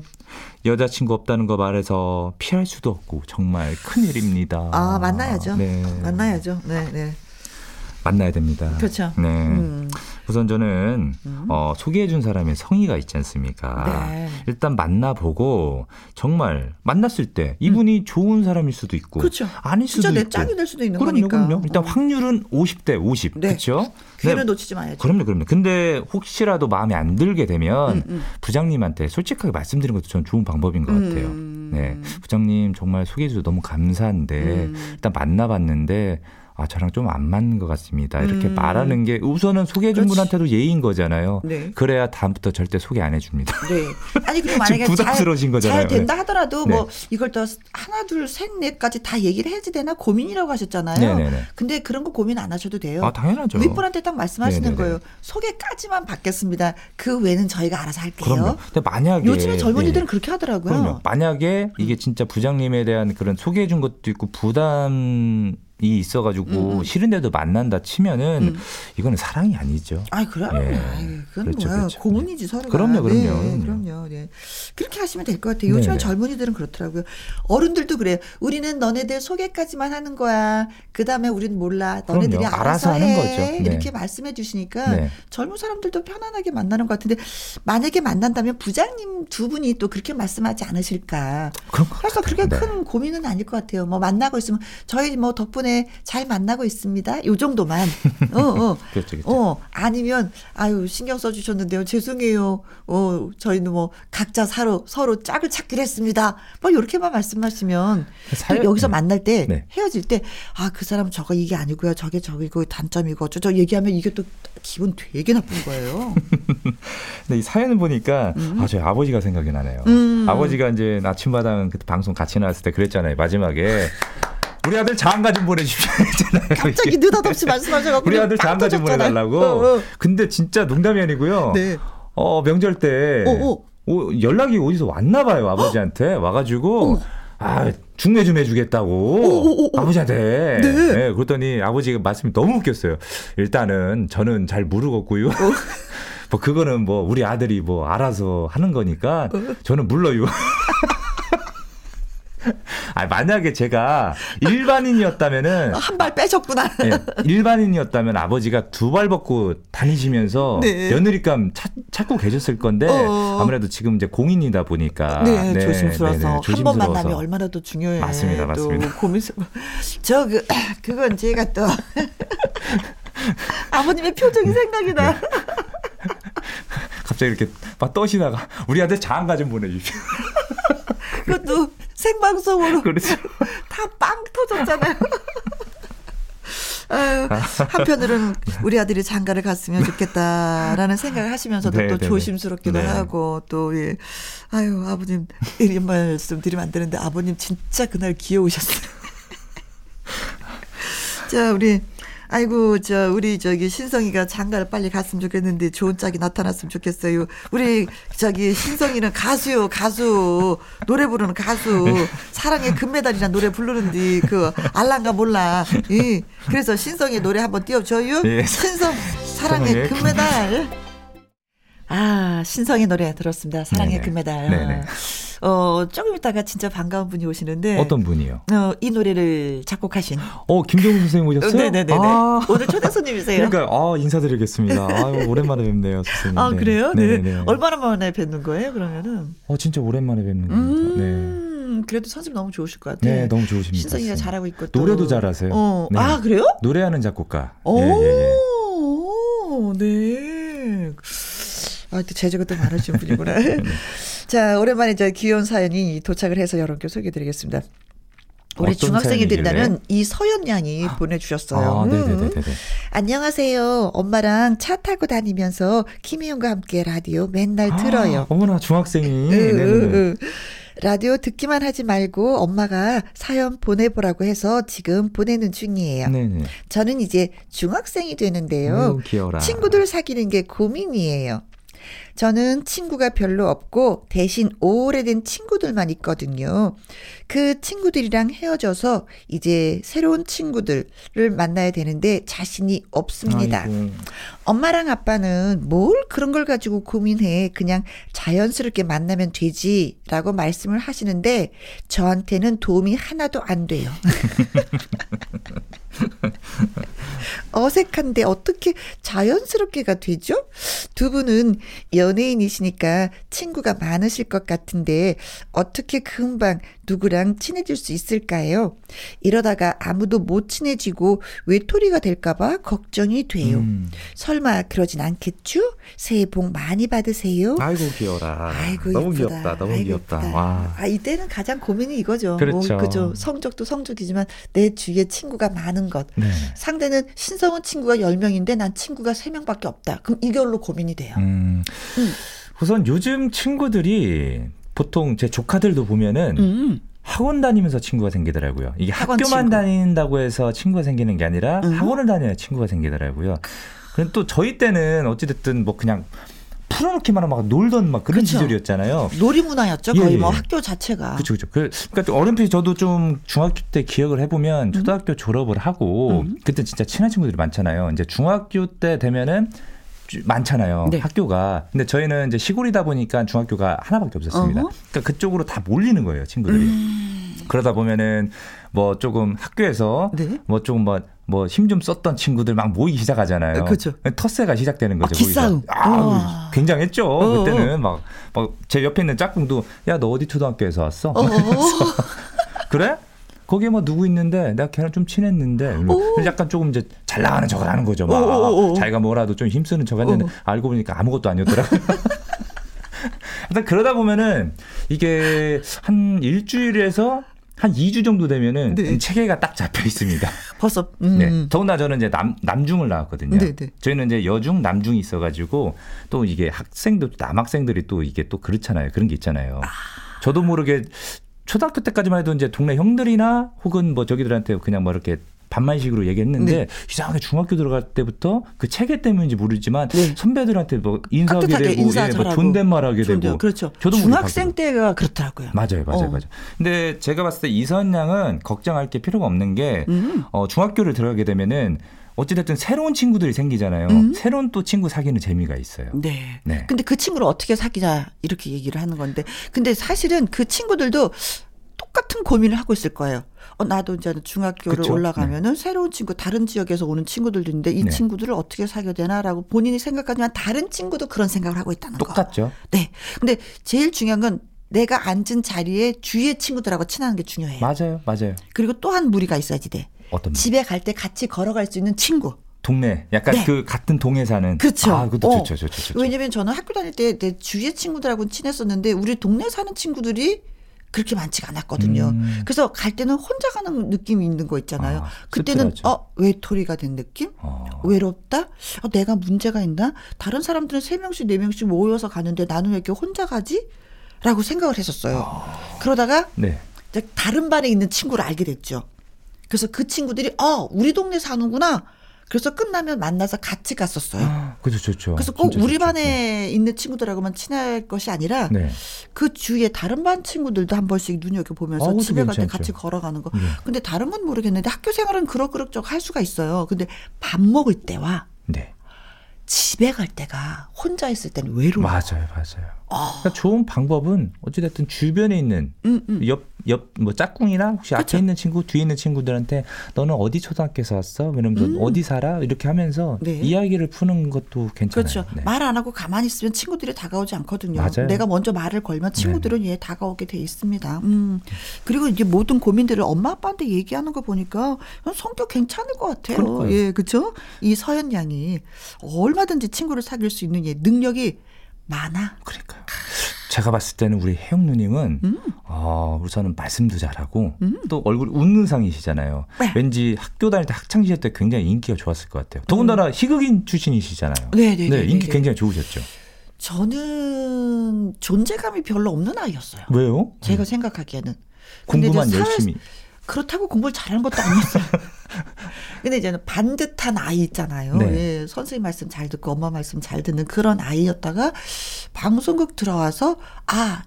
Speaker 3: 여자친구 없다는 거 말해서 피할 수도 없고 정말 큰일입니다.
Speaker 1: 아, 만나야죠.
Speaker 3: 네.
Speaker 1: 만나야죠. 네, 네.
Speaker 3: 만나야 됩니다.
Speaker 1: 그렇죠.
Speaker 3: 네.
Speaker 1: 음.
Speaker 3: 우선 저는
Speaker 1: 음.
Speaker 3: 어, 소개해준 사람의 성의가 있지 않습니까?
Speaker 1: 네.
Speaker 3: 일단 만나보고 정말 만났을 때 이분이 좋은 사람일 수도 있고
Speaker 1: 그렇죠.
Speaker 3: 아닐 수도
Speaker 1: 진짜 내
Speaker 3: 있고.
Speaker 1: 짝이 될 수도 있는
Speaker 3: 그럼요,
Speaker 1: 거니까.
Speaker 3: 그럼요. 일단
Speaker 1: 어.
Speaker 3: 확률은 50대 50.
Speaker 1: 네.
Speaker 3: 그렇죠?
Speaker 1: 기회는 놓치지 마야죠.
Speaker 3: 그럼요, 그럼요. 근데 혹시라도 마음에 안 들게 되면
Speaker 1: 음, 음.
Speaker 3: 부장님한테 솔직하게 말씀드리는 것도 저는 좋은 방법인 것 같아요.
Speaker 1: 음.
Speaker 3: 네. 부장님 정말 소개해 주셔서 너무 감사한데
Speaker 1: 음.
Speaker 3: 일단 만나봤는데 아, 저랑 좀 안 맞는 것 같습니다. 이렇게
Speaker 1: 음.
Speaker 3: 말하는 게 우선은 소개해준
Speaker 1: 그렇지.
Speaker 3: 분한테도 예의인 거잖아요.
Speaker 1: 네.
Speaker 3: 그래야 다음부터 절대 소개 안 해줍니다.
Speaker 1: 네. 아니 그리고 만약에
Speaker 3: 지금 부담스러우신
Speaker 1: 잘,
Speaker 3: 거잖아요.
Speaker 1: 잘 된다 하더라도
Speaker 3: 네.
Speaker 1: 뭐 이걸 더 하나 둘 셋 넷까지 다 얘기를 해야지 되나 고민이라고 하셨잖아요.
Speaker 3: 네네네.
Speaker 1: 근데 그런 거 고민 안 하셔도 돼요.
Speaker 3: 아, 당연하죠.
Speaker 1: 윗분한테 딱 말씀하시는
Speaker 3: 네네네.
Speaker 1: 거예요. 소개까지만 받겠습니다. 그 외는 저희가 알아서 할게요.
Speaker 3: 그럼요. 근데 만약에
Speaker 1: 요즘에 젊은이들은
Speaker 3: 네.
Speaker 1: 그렇게 하더라고요.
Speaker 3: 그럼요. 만약에 이게 진짜 부장님에 대한 그런 소개해준 것도 있고 부담이 있어가지고
Speaker 1: 음, 음.
Speaker 3: 싫은데도 만난다 치면은
Speaker 1: 음.
Speaker 3: 이거는 사랑이 아니죠.
Speaker 1: 아이 그래요.
Speaker 3: 예.
Speaker 1: 아이, 그건
Speaker 3: 그렇죠,
Speaker 1: 뭐야
Speaker 3: 그렇죠.
Speaker 1: 고문이지 서로가.
Speaker 3: 그럼요, 그럼요,
Speaker 1: 네,
Speaker 3: 그럼요.
Speaker 1: 그럼요. 네. 그렇게 하시면 될 것 같아요. 요즘에
Speaker 3: 네네.
Speaker 1: 젊은이들은 그렇더라고요. 어른들도 그래요. 우리는 너네들 소개까지만 하는 거야. 그 다음에 우리는 몰라. 너네들이
Speaker 3: 그럼요.
Speaker 1: 알아서,
Speaker 3: 알아서 하는
Speaker 1: 해.
Speaker 3: 거죠. 네.
Speaker 1: 이렇게 말씀해 주시니까
Speaker 3: 네.
Speaker 1: 젊은 사람들도 편안하게 만나는 것 같은데 만약에 만난다면 부장님 두 분이 또 그렇게 말씀하지 않으실까.
Speaker 3: 그런 거
Speaker 1: 그래서 그렇게
Speaker 3: 네.
Speaker 1: 큰 고민은 아닐 것 같아요. 뭐 만나고 있으면 저희 뭐 덕분에 잘 만나고 있습니다. 요 정도만. 어, 어.
Speaker 3: 그렇죠, 그렇죠.
Speaker 1: 어, 아니면 아유, 신경 써 주셨는데요. 죄송해요. 어, 저희는 뭐 각자 서로 서로 짝을 찾기로 했습니다. 뭐 이렇게만 말씀하시면 또
Speaker 3: 사연-
Speaker 1: 여기서
Speaker 3: 네.
Speaker 1: 만날 때
Speaker 3: 네.
Speaker 1: 헤어질 때 아, 그 사람 저거 이게 아니고요. 저게 저기고 단점이고 저, 저 얘기하면 이게 또 기분 되게 나쁜 거예요.
Speaker 3: 근데 이 사연을 보니까 아 저희 아버지가 생각이 나네요.
Speaker 1: 음.
Speaker 3: 아버지가 이제 아침마당 그때 방송 같이 나왔을 때 그랬잖아요. 마지막에 우리 아들 장가 좀 보내주십시오.
Speaker 1: 갑자기. 느닷없이 말씀하셔가지고
Speaker 3: 우리 아들
Speaker 1: 빵
Speaker 3: 장가 좀. 보내달라고.
Speaker 1: 어, 어.
Speaker 3: 근데 진짜 농담이 아니고요.
Speaker 1: 네.
Speaker 3: 어 명절 때
Speaker 1: 어, 어.
Speaker 3: 오, 연락이 어디서 왔나 봐요 아버지한테 와가지고 아 중매 좀 해주겠다고
Speaker 1: 어, 어, 어.
Speaker 3: 아버지한테
Speaker 1: 네.
Speaker 3: 네, 그랬더니 아버지가 말씀이 너무 웃겼어요 일단은 저는 잘 모르겠고요 뭐 그거는 뭐 우리 아들이 뭐 알아서 하는 거니까 저는 물러요 아 만약에 제가 일반인이었다면은
Speaker 1: 한 발 빼셨구나.
Speaker 3: 예, 일반인이었다면 아버지가 두 발 벗고 다니시면서
Speaker 1: 네.
Speaker 3: 며느리감 찾, 찾고 계셨을 건데
Speaker 1: 어.
Speaker 3: 아무래도 지금 이제 공인이다 보니까
Speaker 1: 네,
Speaker 3: 네,
Speaker 1: 조심스러워서
Speaker 3: 네, 네,
Speaker 1: 한번
Speaker 3: 조심스러워서.
Speaker 1: 만남이 얼마나 더 중요해.
Speaker 3: 맞습니다,
Speaker 1: 또
Speaker 3: 맞습니다.
Speaker 1: 고민스 저그 그건 제가 또 아버님의 표정이 생각이 나.
Speaker 3: 네. 갑자기 이렇게 막 떠시다가 우리 아들 장가 좀 보내주십시오.
Speaker 1: 그것도 생방송으로
Speaker 3: 그렇죠.
Speaker 1: 다 빵 터졌잖아요. 아유, 한편으로는 우리 아들이 장가를 갔으면 좋겠다라는 생각을 하시면서도
Speaker 3: 네,
Speaker 1: 또
Speaker 3: 네, 네.
Speaker 1: 조심스럽기도
Speaker 3: 네.
Speaker 1: 하고 또 예. 아유 아버님 이런 말씀 드리면 안 되는데 아버님 진짜 그날 귀여우셨어요. 자 우리 아이고 저 우리 저기 신성이가 장가를 빨리 갔으면 좋겠는데 좋은 짝이 나타났으면 좋겠어요. 우리 저기 신성이는 가수요 가수 노래 부르는 가수 사랑의 금메달이란 노래 부르는데 그 알란가 몰라. 예. 그래서 신성이 노래 한번 띄워줘요.
Speaker 3: 예.
Speaker 1: 신성 사랑의
Speaker 3: 사랑의
Speaker 1: 금메달. 아 신성의 노래 들었습니다. 사랑의
Speaker 3: 네네.
Speaker 1: 금메달.
Speaker 3: 네네.
Speaker 1: 어 조금 있다가 진짜 반가운 분이 오시는데
Speaker 3: 어떤 분이요?
Speaker 1: 어, 이 노래를 작곡하신
Speaker 3: 어 김종훈 선생님 오셨어요?
Speaker 1: 네 네 네.
Speaker 3: 아,
Speaker 1: 오늘 초대 손님이세요.
Speaker 3: 그러니까 아 인사드리겠습니다. 아유 오랜만에 뵙네요 선생님.
Speaker 1: 아 그래요? 네.
Speaker 3: 네네.
Speaker 1: 얼마나 만에 뵙는 거예요? 그러면은.
Speaker 3: 어 진짜 오랜만에 뵙는 겁니다. 네.
Speaker 1: 음, 그래도 선생님 너무 좋으실 것 같아요.
Speaker 3: 네, 너무 좋으십니다.
Speaker 1: 신성이가. 잘하고 있고 또
Speaker 3: 노래도 잘하세요.
Speaker 1: 어.
Speaker 3: 네.
Speaker 1: 아 그래요?
Speaker 3: 노래하는 작곡가.
Speaker 1: 오,
Speaker 3: 예, 예, 예.
Speaker 1: 오, 네. 아, 또 재주가 또 많으신 분이구나. 자, 오랜만에 저 귀여운 사연이 도착을 해서 여러분께 소개해드리겠습니다. 우리 중학생이? 된다는 이서연 양이 보내주셨어요.
Speaker 3: 아,
Speaker 1: 음. 안녕하세요. 엄마랑 차 타고 다니면서 김희영과 함께 라디오 맨날 들어요.
Speaker 3: 아, 어머나 중학생이.
Speaker 1: 으,
Speaker 3: 네네네.
Speaker 1: 으, 으. 라디오 듣기만 하지 말고 엄마가 사연 보내보라고 해서 지금 보내는 중이에요.
Speaker 3: 네네.
Speaker 1: 저는 이제 중학생이 되는데요.
Speaker 3: 귀여워라.
Speaker 1: 친구들 사귀는 게 고민이에요. 저는 친구가 별로 없고 대신 오래된 친구들만 있거든요. 그 친구들이랑 헤어져서 이제 새로운 친구들을 만나야 되는데 자신이 없습니다.
Speaker 3: 아이고.
Speaker 1: 엄마랑 아빠는 뭘 그런 걸 가지고 고민해. 그냥 자연스럽게 만나면 되지. 라고 말씀을 하시는데 저한테는 도움이 하나도 안 돼요. 어색한데 어떻게 자연스럽게가 되죠? 두 분은 연예인이시니까 친구가 많으실 것 같은데 어떻게 금방 누구랑 친해질 수 있을까요? 이러다가 아무도 못 친해지고 외톨이가 될까봐 걱정이 돼요.
Speaker 3: 음.
Speaker 1: 설마 그러진 않겠죠? 새해 복 많이 받으세요.
Speaker 3: 아이고 귀여라.
Speaker 1: 아이고
Speaker 3: 너무
Speaker 1: 예쁘다.
Speaker 3: 귀엽다. 너무
Speaker 1: 아이고,
Speaker 3: 귀엽다.
Speaker 1: 예쁘다.
Speaker 3: 와.
Speaker 1: 아 이때는 가장 고민이 이거죠.
Speaker 3: 그렇죠.
Speaker 1: 뭐, 그죠. 성적도 성적이지만 내 주위에 친구가 많은 것.
Speaker 3: 네.
Speaker 1: 상대는 신성은 친구가 10명인데 난 친구가 3명밖에 없다. 그럼 이걸로 고민이 돼요.
Speaker 3: 음.
Speaker 1: 음.
Speaker 3: 우선 요즘 친구들이 보통 제 조카들도 보면은
Speaker 1: 음.
Speaker 3: 학원 다니면서 친구가 생기더라고요. 이게 학교만
Speaker 1: 친구.
Speaker 3: 다닌다고 해서 친구가 생기는 게 아니라
Speaker 1: 음.
Speaker 3: 학원을 다녀야 친구가 생기더라고요. 그럼 또 저희 때는 어찌됐든 뭐 그냥 풀어놓기만 하면 막 놀던 막 그런
Speaker 1: 그쵸.
Speaker 3: 시절이었잖아요.
Speaker 1: 놀이 문화였죠.
Speaker 3: 예,
Speaker 1: 거의
Speaker 3: 예.
Speaker 1: 뭐 학교 자체가.
Speaker 3: 그렇죠, 그렇죠. 그, 그러니까 또 어렴풋이 저도 좀 중학교 때 기억을 해보면 초등학교 졸업을 하고
Speaker 1: 음.
Speaker 3: 그때 진짜 친한 친구들이 많잖아요. 이제 중학교 때 되면은 주- 많잖아요.
Speaker 1: 네.
Speaker 3: 학교가. 근데 저희는 이제 시골이다 보니까 중학교가 하나밖에 없었습니다.
Speaker 1: 어허.
Speaker 3: 그러니까 그쪽으로 다 몰리는 거예요, 친구들이.
Speaker 1: 음.
Speaker 3: 그러다 보면은 뭐 조금 학교에서
Speaker 1: 네.
Speaker 3: 뭐 조금 뭐 뭐힘 좀 썼던 친구들 막 모이기 시작하잖아요.
Speaker 1: 그쵸.
Speaker 3: 텃세가 시작되는 거죠.
Speaker 1: 아, 기싸움.
Speaker 3: 아. 굉장했죠.
Speaker 1: 어어.
Speaker 3: 그때는 막 막 제 옆에 있는 짝꿍도 야 너 어디 초등학교에서 왔어?
Speaker 1: 어, 어,
Speaker 3: 그래? 거기에 뭐 누구 있는데 내가 걔랑 좀 친했는데 뭐
Speaker 1: 오.
Speaker 3: 약간 조금 이제 잘 나가는 척을 하는 거죠. 막
Speaker 1: 오, 오, 오.
Speaker 3: 자기가 뭐라도 좀 힘쓰는 척 했는데
Speaker 1: 오.
Speaker 3: 알고 보니까 아무것도 아니었더라고요. 일단 그러다 보면은 이게 한 일주일에서 한 2주 정도 되면은
Speaker 1: 네.
Speaker 3: 체계가 딱 잡혀 있습니다.
Speaker 1: 벌써. 음.
Speaker 3: 네. 더군다나 저는 이제 남, 남중을 나왔거든요.
Speaker 1: 네, 네.
Speaker 3: 저희는 이제 여중, 남중이 있어가지고 또 이게 학생들, 남학생들이 또 이게 또 그렇잖아요. 그런 게 있잖아요. 저도 모르게 초등학교 때까지만 해도 이제 동네 형들이나 혹은 뭐 저기들한테 그냥 뭐 이렇게 반만식으로 얘기했는데
Speaker 1: 네.
Speaker 3: 이상하게 중학교 들어갈 때부터 그 체계 때문인지 모르지만
Speaker 1: 네.
Speaker 3: 선배들한테 뭐 인사하게 되고
Speaker 1: 인사
Speaker 3: 예, 뭐. 존댓말하게. 되고
Speaker 1: 그렇죠.
Speaker 3: 저도
Speaker 1: 중학생 때가 그렇더라고요.
Speaker 3: 맞아요, 맞아요,
Speaker 1: 어.
Speaker 3: 맞아요. 근데 제가 봤을 때 이선 양은 걱정할 게 필요가 없는 게
Speaker 1: 음.
Speaker 3: 어, 중학교를 들어가게 되면은 어찌됐든 새로운 친구들이 생기잖아요.
Speaker 1: 음.
Speaker 3: 새로운 또 친구 사귀는 재미가 있어요.
Speaker 1: 네.
Speaker 3: 네.
Speaker 1: 근데 그 친구를 어떻게 사귀자 이렇게 얘기를 하는 건데 근데 사실은 그 친구들도 똑같은 고민을 하고 있을 거예요. 어 나도 이제 중학교를
Speaker 3: 그쵸?
Speaker 1: 올라가면은 새로운 친구 다른 지역에서 오는 친구들도 있는데 이
Speaker 3: 네.
Speaker 1: 친구들을 어떻게 사귀어야 되나라고 본인이 생각하지만 다른 친구도 그런 생각을 하고 있다는 거.
Speaker 3: 똑같죠.
Speaker 1: 네. 근데 제일 중요한 건 내가 앉은 자리에 주위의 친구들하고 친하는 게 중요해요.
Speaker 3: 맞아요, 맞아요.
Speaker 1: 그리고 또 한 무리가 있어야지 돼.
Speaker 3: 어떤
Speaker 1: 집에 갈 때 같이 걸어갈 수 있는 친구.
Speaker 3: 동네, 약간
Speaker 1: 네.
Speaker 3: 그 같은 동에 사는.
Speaker 1: 그쵸.
Speaker 3: 아, 그것도
Speaker 1: 어.
Speaker 3: 좋죠, 좋죠, 좋죠.
Speaker 1: 왜냐면 저는 학교 다닐 때 내 주위의 친구들하고는 친했었는데 우리 동네 사는 친구들이 그렇게 많지가 않았거든요.
Speaker 3: 음.
Speaker 1: 그래서 갈 때는 혼자 가는 느낌이 있는 거 있잖아요.
Speaker 3: 아,
Speaker 1: 그때는
Speaker 3: 씁쓸하죠.
Speaker 1: 어 외톨이가 된 느낌?
Speaker 3: 어.
Speaker 1: 외롭다? 어, 내가 문제가 있나? 다른 사람들은 세 명씩 네 명씩 모여서 가는데 나는 왜 이렇게 혼자 가지? 라고 생각을 했었어요. 그러다가
Speaker 3: 네.
Speaker 1: 다른 반에 있는 친구를 알게 됐죠. 그래서 그 친구들이 어 우리 동네 사는구나. 그래서 끝나면 만나서 같이 갔었어요.
Speaker 3: 아, 그죠, 좋죠.
Speaker 1: 그래서 꼭 우리
Speaker 3: 좋죠.
Speaker 1: 반에 있는 친구들하고만 친할 것이 아니라
Speaker 3: 네.
Speaker 1: 그 주위에 다른 반 친구들도 한 번씩 눈여겨 보면서
Speaker 3: 어, 그것도
Speaker 1: 집에 갈 때. 같이 걸어가는 거.
Speaker 3: 네.
Speaker 1: 근데 다른 건 모르겠는데 학교 생활은 그럭그럭 할 수가 있어요. 근데 밥 먹을 때와
Speaker 3: 네.
Speaker 1: 집에 갈 때가 혼자 있을 때는 외로워.
Speaker 3: 맞아요, 맞아요.
Speaker 1: 어.
Speaker 3: 그러니까 좋은 방법은 어찌됐든 주변에 있는
Speaker 1: 음, 음.
Speaker 3: 옆, 옆, 뭐, 짝꿍이나 혹시
Speaker 1: 그쵸.
Speaker 3: 앞에 있는 친구, 뒤에 있는 친구들한테 너는 어디 초등학교에서 왔어? 이러면서 어디 살아? 이렇게 하면서
Speaker 1: 음. 네.
Speaker 3: 이야기를 푸는 것도 괜찮아요.
Speaker 1: 그렇죠.
Speaker 3: 네.
Speaker 1: 말안 하고 가만히 있으면 친구들이 다가오지 않거든요.
Speaker 3: 맞아요.
Speaker 1: 내가 먼저 말을 걸면 친구들은 예 다가오게 돼 있습니다. 음. 그리고 이제 모든 고민들을 엄마 아빠한테 얘기하는 거 보니까 성격 괜찮을 것 같아요.
Speaker 3: 그러니까요.
Speaker 1: 예, 그렇죠? 이 서현 양이 얼마든지 친구를 사귈 수 있는 예, 능력이 많아.
Speaker 3: 그러니까요. 제가 봤을 때는 우리 혜영 누님은
Speaker 1: 음.
Speaker 3: 어, 우선은 말씀도 잘하고 또 얼굴 웃는 상이시잖아요.
Speaker 1: 네.
Speaker 3: 왠지 학교 다닐 때 학창 시절 때 굉장히 인기가 좋았을 것 같아요. 더군다나 희극인 출신이시잖아요.
Speaker 1: 네, 네, 네,
Speaker 3: 인기
Speaker 1: 네, 네.
Speaker 3: 굉장히 좋으셨죠.
Speaker 1: 저는 존재감이 별로 없는 아이였어요.
Speaker 3: 왜요?
Speaker 1: 제가 생각하기에는. 근데
Speaker 3: 공부만
Speaker 1: 사회-
Speaker 3: 열심히.
Speaker 1: 그렇다고 공부를 잘하는 것도 아니었어요. 근데 이제는 반듯한 아이 있잖아요.
Speaker 3: 네.
Speaker 1: 예, 선생님 말씀 잘 듣고 엄마 말씀 잘 듣는 그런 아이였다가 방송국 들어와서 아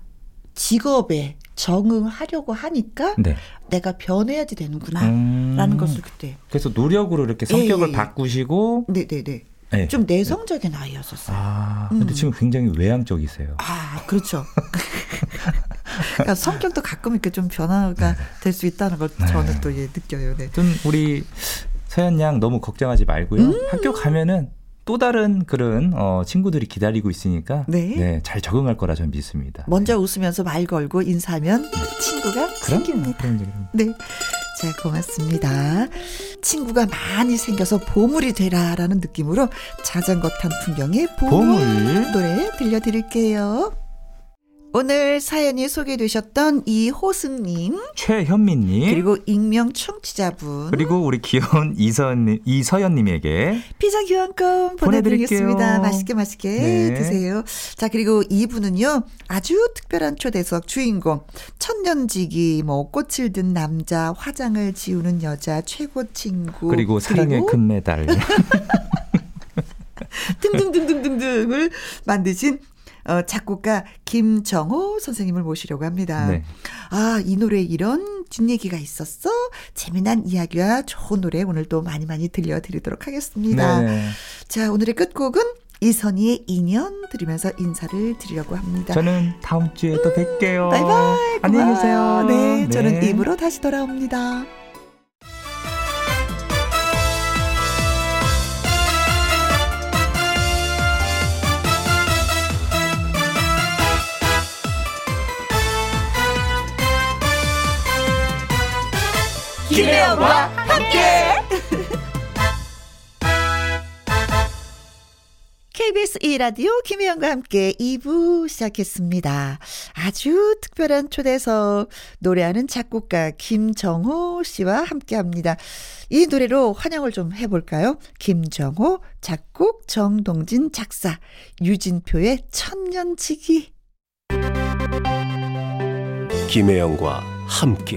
Speaker 1: 직업에 적응하려고 하니까
Speaker 3: 네.
Speaker 1: 내가 변해야지 되는구나.
Speaker 3: 음.
Speaker 1: 라는 것을 그때.
Speaker 3: 그래서 노력으로 이렇게 성격을
Speaker 1: 예, 예.
Speaker 3: 바꾸시고
Speaker 1: 네네네.
Speaker 3: 네.
Speaker 1: 좀 내성적인 아이였었어요.
Speaker 3: 아, 근데
Speaker 1: 음.
Speaker 3: 지금 굉장히 외향적이세요.
Speaker 1: 아, 그렇죠. 그러니까 성격도 가끔 이렇게 좀 변화가 될 수 있다는 걸 저는 또 예, 느껴요. 네.
Speaker 3: 좀 우리 서연 양 너무 걱정하지 말고요.
Speaker 1: 음.
Speaker 3: 학교 가면은 또 다른 그런 어, 친구들이 기다리고 있으니까
Speaker 1: 네.
Speaker 3: 잘 적응할 거라 저는 믿습니다.
Speaker 1: 먼저 웃으면서 말 걸고 인사하면 친구가
Speaker 3: 그럼요.
Speaker 1: 생깁니다.
Speaker 3: 그럼요. 그럼요.
Speaker 1: 네. 자, 고맙습니다. 친구가 많이 생겨서 보물이 되라라는 느낌으로 자전거 탄 풍경의 보물,
Speaker 3: 보물.
Speaker 1: 노래 들려드릴게요. 오늘 사연이 소개되셨던 이호승님
Speaker 3: 최현민님
Speaker 1: 그리고 익명 청취자분
Speaker 3: 그리고 우리 귀여운 이선 이서연님에게
Speaker 1: 피자 교환권 보내드리겠습니다.
Speaker 3: 보내드릴게요.
Speaker 1: 맛있게 맛있게
Speaker 3: 네.
Speaker 1: 드세요. 자 그리고 이분은요 아주 특별한 초대석 주인공 천년지기 뭐 꽃을 든 남자 화장을 지우는 여자 최고 친구
Speaker 3: 그리고 사랑의 금메달
Speaker 1: 등등등등등등을 만드신 어, 작곡가 김정호 선생님을 모시려고 합니다.
Speaker 3: 네.
Speaker 1: 아, 이 노래에 이런 뒷얘기가 있었어? 재미난 이야기와 좋은 노래 오늘 또 많이 많이 들려드리도록 하겠습니다.
Speaker 3: 네.
Speaker 1: 자, 오늘의 끝곡은 이선희의 인연 들으면서 인사를 드리려고 합니다.
Speaker 3: 저는 다음 주에 또 뵐게요.
Speaker 1: 바이바이.
Speaker 3: 안녕히 계세요.
Speaker 1: 고마워요. 네, 저는
Speaker 3: 네.
Speaker 1: 입으로 다시 돌아옵니다. 김혜영과 함께. KBS 2라디오 김혜영과 함께 2부 시작했습니다. 아주 특별한 초대석 노래하는 작곡가 김정호 씨와 함께 합니다. 이 노래로 환영을 좀 해볼까요? 김정호 작곡 정동진 작사 유진표의 천년지기
Speaker 2: 김혜영과 함께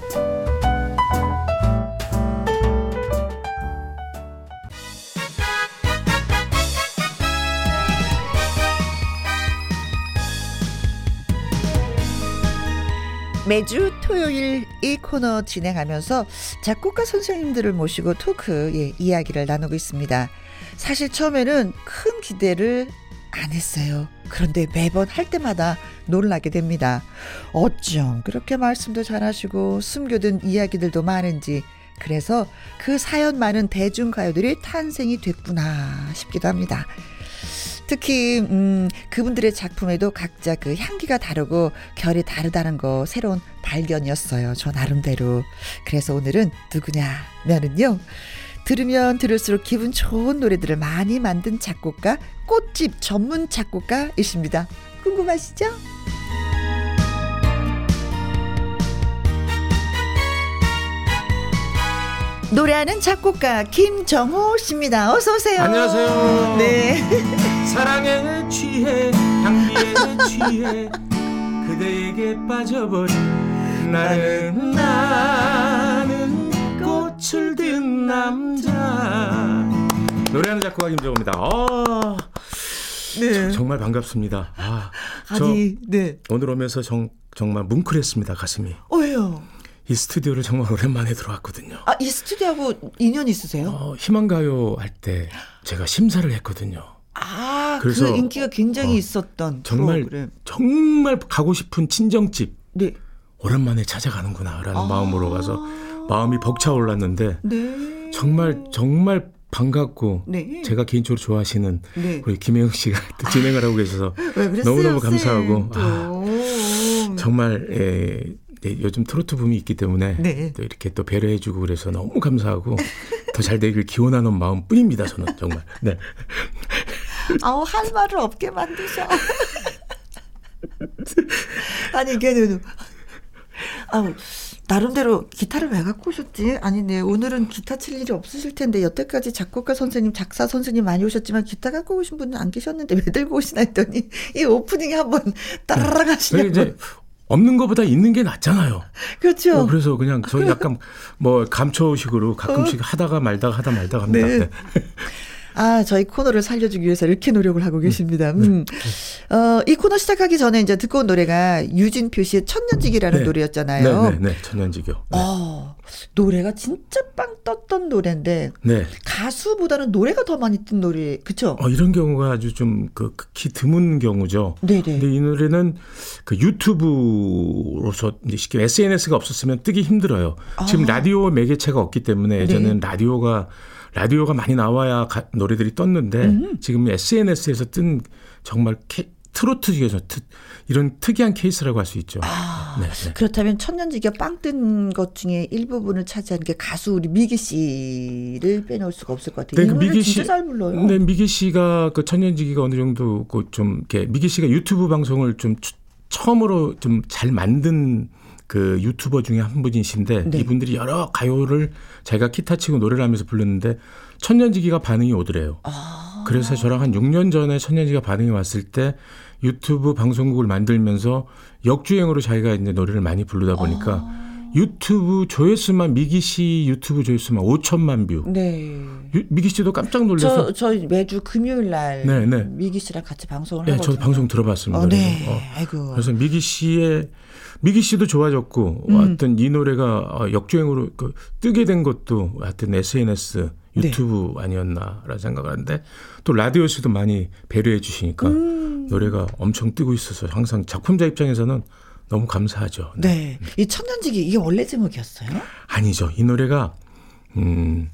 Speaker 1: 매주 토요일 이 코너 진행하면서 작곡가 선생님들을 모시고 토크, 예, 이야기를 나누고 있습니다. 사실 처음에는 큰 기대를 안 했어요. 그런데 매번 할 때마다 놀라게 됩니다. 어쩜 그렇게 말씀도 잘하시고 숨겨둔 이야기들도 많은지 그래서 그 사연 많은 대중가요들이 탄생이 됐구나 싶기도 합니다. 특히 음, 그분들의 작품에도 각자 그 향기가 다르고 결이 다르다는 거 새로운 발견이었어요. 저 나름대로. 그래서 오늘은 누구냐면은요. 들으면 들을수록 기분 좋은 노래들을 많이 만든 작곡가 꽃집 전문 작곡가이십니다. 궁금하시죠? 노래하는 작곡가 김정호 씨입니다. 어서 오세요.
Speaker 4: 안녕하세요.
Speaker 1: 네.
Speaker 4: 사랑에 취해 향기에 취해 그대에게 빠져버린 나는 나는 꽃을 든 남자 노래하는 작곡가 김정호입니다. 아,
Speaker 1: 네.
Speaker 4: 정말 반갑습니다. 아, 저
Speaker 1: 아니, 네.
Speaker 4: 오늘 오면서 정, 정말 뭉클했습니다 가슴이.
Speaker 1: 어, 왜요?
Speaker 4: 이 스튜디오를 정말 오랜만에 들어왔거든요.
Speaker 1: 아, 이 스튜디오하고 인연 있으세요?
Speaker 4: 어, 희망가요 할 때 제가 심사를 했거든요.
Speaker 1: 아,
Speaker 4: 그래서,
Speaker 1: 그 인기가 굉장히
Speaker 4: 어,
Speaker 1: 있었던
Speaker 4: 정말
Speaker 1: 프로그램.
Speaker 4: 정말 가고 싶은 친정집
Speaker 1: 네.
Speaker 4: 오랜만에 찾아가는구나라는
Speaker 1: 아.
Speaker 4: 마음으로 가서 마음이 벅차올랐는데
Speaker 1: 네.
Speaker 4: 정말 정말 반갑고
Speaker 1: 네.
Speaker 4: 제가 개인적으로 좋아하시는
Speaker 1: 네.
Speaker 4: 우리 김혜영 씨가 또 진행을 하고 계셔서? 너무너무
Speaker 1: 쌤?
Speaker 4: 감사하고
Speaker 1: 또.
Speaker 4: 아, 정말 예, 네, 요즘 트로트 붐이 있기 때문에
Speaker 1: 네.
Speaker 4: 또 이렇게 또 배려해주고 그래서 너무 감사하고 더 잘 되길 기원하는 마음뿐입니다 저는 정말 네.
Speaker 1: 아우 할 말을 없게 만드셔. 아니 걔는 아우 나름대로 기타를 왜 갖고 오셨지? 아니네 오늘은 기타 칠 일이 없으실 텐데 여태까지 작곡가 선생님, 작사 선생님 많이 오셨지만 기타 갖고 오신 분은 안 계셨는데 왜 들고 오시나 했더니 이 오프닝에 한번 하시냐고.
Speaker 4: 이제 없는 것보다 있는 게 낫잖아요.
Speaker 1: 그렇죠.
Speaker 4: 어, 그래서 그냥 저희 약간 뭐 감초식으로 가끔씩 하다가 말다가 하다 말다가 합니다.
Speaker 1: 네.
Speaker 4: 네.
Speaker 1: 아, 저희 코너를 살려주기 위해서 이렇게 노력을 하고 계십니다. 음. 어, 이 코너 시작하기 전에 이제 듣고 온 노래가 유진표 씨의 천년지기라는
Speaker 4: 네.
Speaker 1: 노래였잖아요.
Speaker 4: 네, 네, 네. 천년지교. 네.
Speaker 1: 어, 노래가 진짜 빵 떴던 노래인데
Speaker 4: 네.
Speaker 1: 가수보다는 노래가 더 많이 뜬 노래, 그쵸?
Speaker 4: 어, 이런 경우가 아주 좀 그 극히 드문 경우죠.
Speaker 1: 네네.
Speaker 4: 근데 이 노래는 그 유튜브로서 쉽게 SNS가 없었으면 뜨기 힘들어요. 지금
Speaker 1: 아.
Speaker 4: 라디오 매개체가 없기 때문에 예전에는
Speaker 1: 네.
Speaker 4: 라디오가 라디오가 많이 나와야 가- 노래들이 떴는데
Speaker 1: 음.
Speaker 4: 지금 SNS에서 뜬 정말 케, 트로트 중에서 트, 이런 특이한 케이스라고 할 수 있죠.
Speaker 1: 아,
Speaker 4: 네, 네.
Speaker 1: 그렇다면 천년지기가 빵 뜬 것 중에 일부분을 차지하는 게 가수 우리 미기 씨를 빼놓을 수가 없을 것 같아요.
Speaker 4: 이그 미기 씨-
Speaker 1: 잘 불러요.
Speaker 4: 네, 미기 씨가 그 천년지기가 어느 정도 그좀 이렇게 미기 씨가 유튜브 방송을 좀 추- 처음으로 좀 잘 만든 그 유튜버 중에 한 분이신데
Speaker 1: 네.
Speaker 4: 이분들이 여러 가요를 제가 기타 치고 노래를 하면서 불렀는데 천년지기가 반응이 오더래요.
Speaker 1: 아.
Speaker 4: 그래서 저랑 한 6년 전에 천년지기가 반응이 왔을 때 유튜브 방송국을 만들면서 역주행으로 자기가 이제 노래를 많이 부르다 보니까
Speaker 1: 아.
Speaker 4: 유튜브 조회수만 미기 씨 유튜브 조회수만 5천만 view.
Speaker 1: 네.
Speaker 4: 유- 미기 씨도 깜짝 놀라서
Speaker 1: 저, 저 매주 금요일 날
Speaker 4: 네, 네.
Speaker 1: 미기 씨랑 같이 방송을
Speaker 4: 네,
Speaker 1: 하거든요.
Speaker 4: 저도 방송 들어봤습니다.
Speaker 1: 어, 네.
Speaker 4: 어,
Speaker 1: 아이고.
Speaker 4: 그래서 미기 씨의 미기 씨도 좋아졌고
Speaker 1: 음.
Speaker 4: 하여튼 이 노래가 어, 역주행으로 그 뜨게 된 것도 하여튼 SNS
Speaker 1: 네.
Speaker 4: 유튜브 아니었나라는 생각을 하는데 또 라디오에서도 많이 배려해 주시니까
Speaker 1: 음.
Speaker 4: 노래가 엄청 뜨고 있어서 항상 작품자 입장에서는 너무 감사하죠.
Speaker 1: 네. 이 천년지기 이게 원래 제목이었어요?
Speaker 4: 아니죠. 이 노래가 음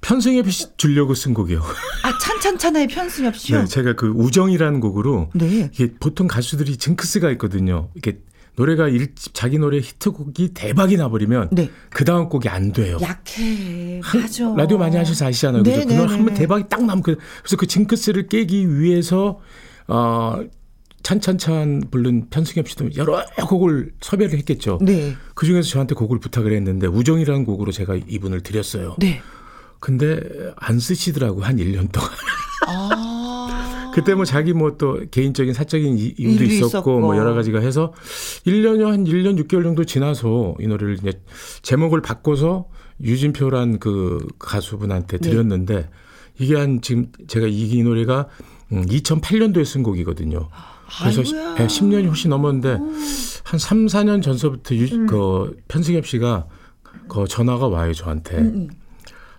Speaker 4: 편승엽 씨 주려고 쓴 곡이에요.
Speaker 1: 아, 찬찬찬의 편승엽 씨요?
Speaker 4: 네, 제가 그 우정이라는 곡으로
Speaker 1: 네.
Speaker 4: 이게 보통 가수들이 징크스가 있거든요. 이게 노래가 일 자기 노래 히트곡이 대박이 나버리면
Speaker 1: 네.
Speaker 4: 그 다음 곡이 안 돼요.
Speaker 1: 약해.
Speaker 4: 한-
Speaker 1: 맞아.
Speaker 4: 라디오 많이 하셔서 아시잖아요. 그죠?
Speaker 1: 네,
Speaker 4: 그걸
Speaker 1: 네,
Speaker 4: 한번
Speaker 1: 네.
Speaker 4: 대박이 딱 나면 그- 그래서 그 징크스를 깨기 위해서 어 찬찬찬 부른 편승엽 씨도 여러 곡을 섭외를 했겠죠.
Speaker 1: 네.
Speaker 4: 그 중에서 저한테 곡을 부탁을 했는데 우정이라는 곡으로 제가 이분을 드렸어요.
Speaker 1: 네.
Speaker 4: 근데 안 쓰시더라고 한 1년 동안.
Speaker 1: 아.
Speaker 4: 그때 뭐 자기 뭐 또 개인적인 사적인 이- 이유도 있었고,
Speaker 1: 있었고.
Speaker 4: 뭐 여러 가지가 해서 1년여 한 1년 6개월 정도 지나서 이 노래를 이제 제목을 바꿔서 유진표란 그 가수분한테
Speaker 1: 네.
Speaker 4: 드렸는데 이게 한 지금 제가 이, 이 노래가 음, 2008년도에 쓴 곡이거든요. 그래서
Speaker 1: 아이고야.
Speaker 4: 예, 10년이 훨씬 넘었는데 한 3, 4년 전서부터 유,
Speaker 1: 음.
Speaker 4: 그 편승엽 씨가 그 전화가 와요 저한테.
Speaker 1: 음,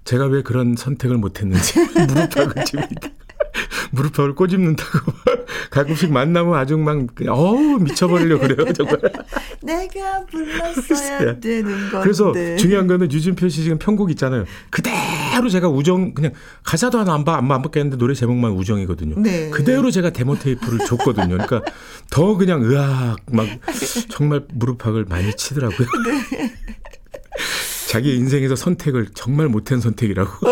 Speaker 4: 제가 왜 그런 선택을 못했는지 무릎팍을 집니다. 무릎팍을 꼬집는다고 가끔씩 만나면 아주 막 어우 미쳐버리려 그래요 정말.
Speaker 1: 내가 불렀어야 되는 건데.
Speaker 4: 그래서 중요한 거는 유진표 씨 지금 편곡 있잖아요. 그대로 제가 우정 그냥 가사도 하나 안 봐, 안 바뀌었는데 노래 제목만 우정이거든요.
Speaker 1: 네.
Speaker 4: 그대로 제가 데모 테이프를 줬거든요. 그러니까 더 그냥 으악 막 정말 무릎팍을 많이 치더라고요.
Speaker 1: 네.
Speaker 4: 자기 인생에서 선택을 정말 못한 선택이라고.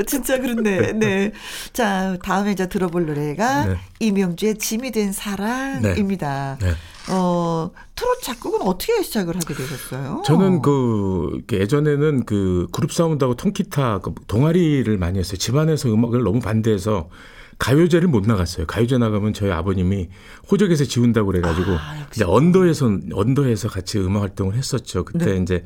Speaker 1: 어, 진짜 그렇네. 네. 자, 다음에 이제 들어볼 노래가
Speaker 4: 네.
Speaker 1: 이명주의 짐이 된 사랑입니다.
Speaker 4: 네.
Speaker 1: 어, 트롯 작곡은 어떻게 시작을 하게 되셨어요?
Speaker 4: 저는 그 예전에는 그 그룹 사운드하고 통기타 그 동아리를 많이 했어요. 집안에서 음악을 너무 반대해서 가요제를 못 나갔어요. 가요제 나가면 저희 아버님이 호적에서 지운다고 그래가지고
Speaker 1: 아.
Speaker 4: 이제 언더에서 언더에서 같이 음악 활동을 했었죠. 그때
Speaker 1: 네.
Speaker 4: 이제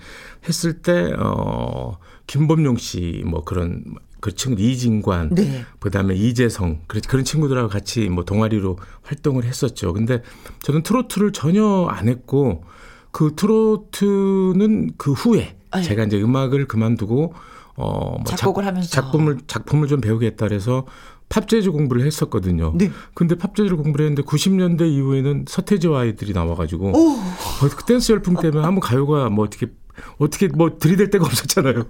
Speaker 4: 했을 때 어 김범용 씨 뭐 그런 그 친구 이진관
Speaker 1: 네.
Speaker 4: 그다음에 이재성 그런 친구들하고 같이 뭐 동아리로 활동을 했었죠. 근데 저는 트로트를 전혀 안 했고 그 트로트는 그 후에
Speaker 1: 아, 예.
Speaker 4: 제가 이제 음악을 그만두고 어뭐
Speaker 1: 작곡을 하면서.
Speaker 4: 작품을 작품을 좀 배우겠다 그래서 팝 재즈 공부를 했었거든요.
Speaker 1: 네.
Speaker 4: 근데 팝 재즈를 공부를 했는데 90년대 이후에는 서태지와 아이들이 나와가지고
Speaker 1: 오,
Speaker 4: 어, 그 댄스 열풍 때문에 한번 가요가 뭐 어떻게 어떻게 뭐 들이댈 데가 없었잖아요.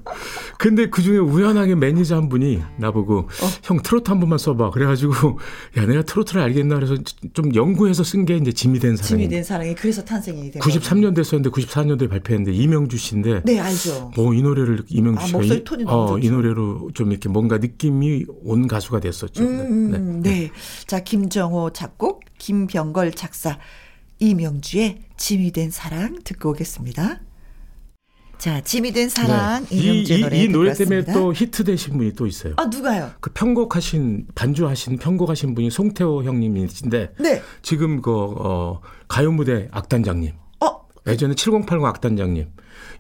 Speaker 4: 근데 그 중에 우연하게 매니저 한 분이 나보고
Speaker 1: 어.
Speaker 4: 형 트로트 한 번만 써봐. 그래가지고 야 내가 트로트를 알겠나 그래서 좀 연구해서 쓴 게 이제 짐이 된
Speaker 1: 짐이
Speaker 4: 사랑이.
Speaker 1: 된 사랑이 그래서 탄생이 된
Speaker 4: 93년대 썼는데 94년도에 발표했는데 이명주 씨인데
Speaker 1: 네, 알죠.
Speaker 4: 뭐이 노래를 이명주
Speaker 1: 아,
Speaker 4: 씨가
Speaker 1: 목소리
Speaker 4: 이,
Speaker 1: 톤이 너무
Speaker 4: 어, 이
Speaker 1: 좋죠.
Speaker 4: 노래로 좀 이렇게 뭔가 느낌이 온 가수가 됐었죠.
Speaker 1: 음, 네. 자, 김정호 작곡, 김병걸 작사, 이명주의 짐이 된 사랑 듣고 오겠습니다. 자, 짐이 된 사랑
Speaker 4: 네. 이,
Speaker 1: 이명주의
Speaker 4: 이,
Speaker 1: 노래
Speaker 4: 이 노래. 때문에 또 히트 되신 분이 또 있어요.
Speaker 1: 아, 누가요?
Speaker 4: 그 편곡하신 반주하신 편곡하신 분이 송태호 형님이신데
Speaker 1: 네.
Speaker 4: 지금 그 어, 가요 무대 악단장님
Speaker 1: 어,
Speaker 4: 예전에 7080 악단장님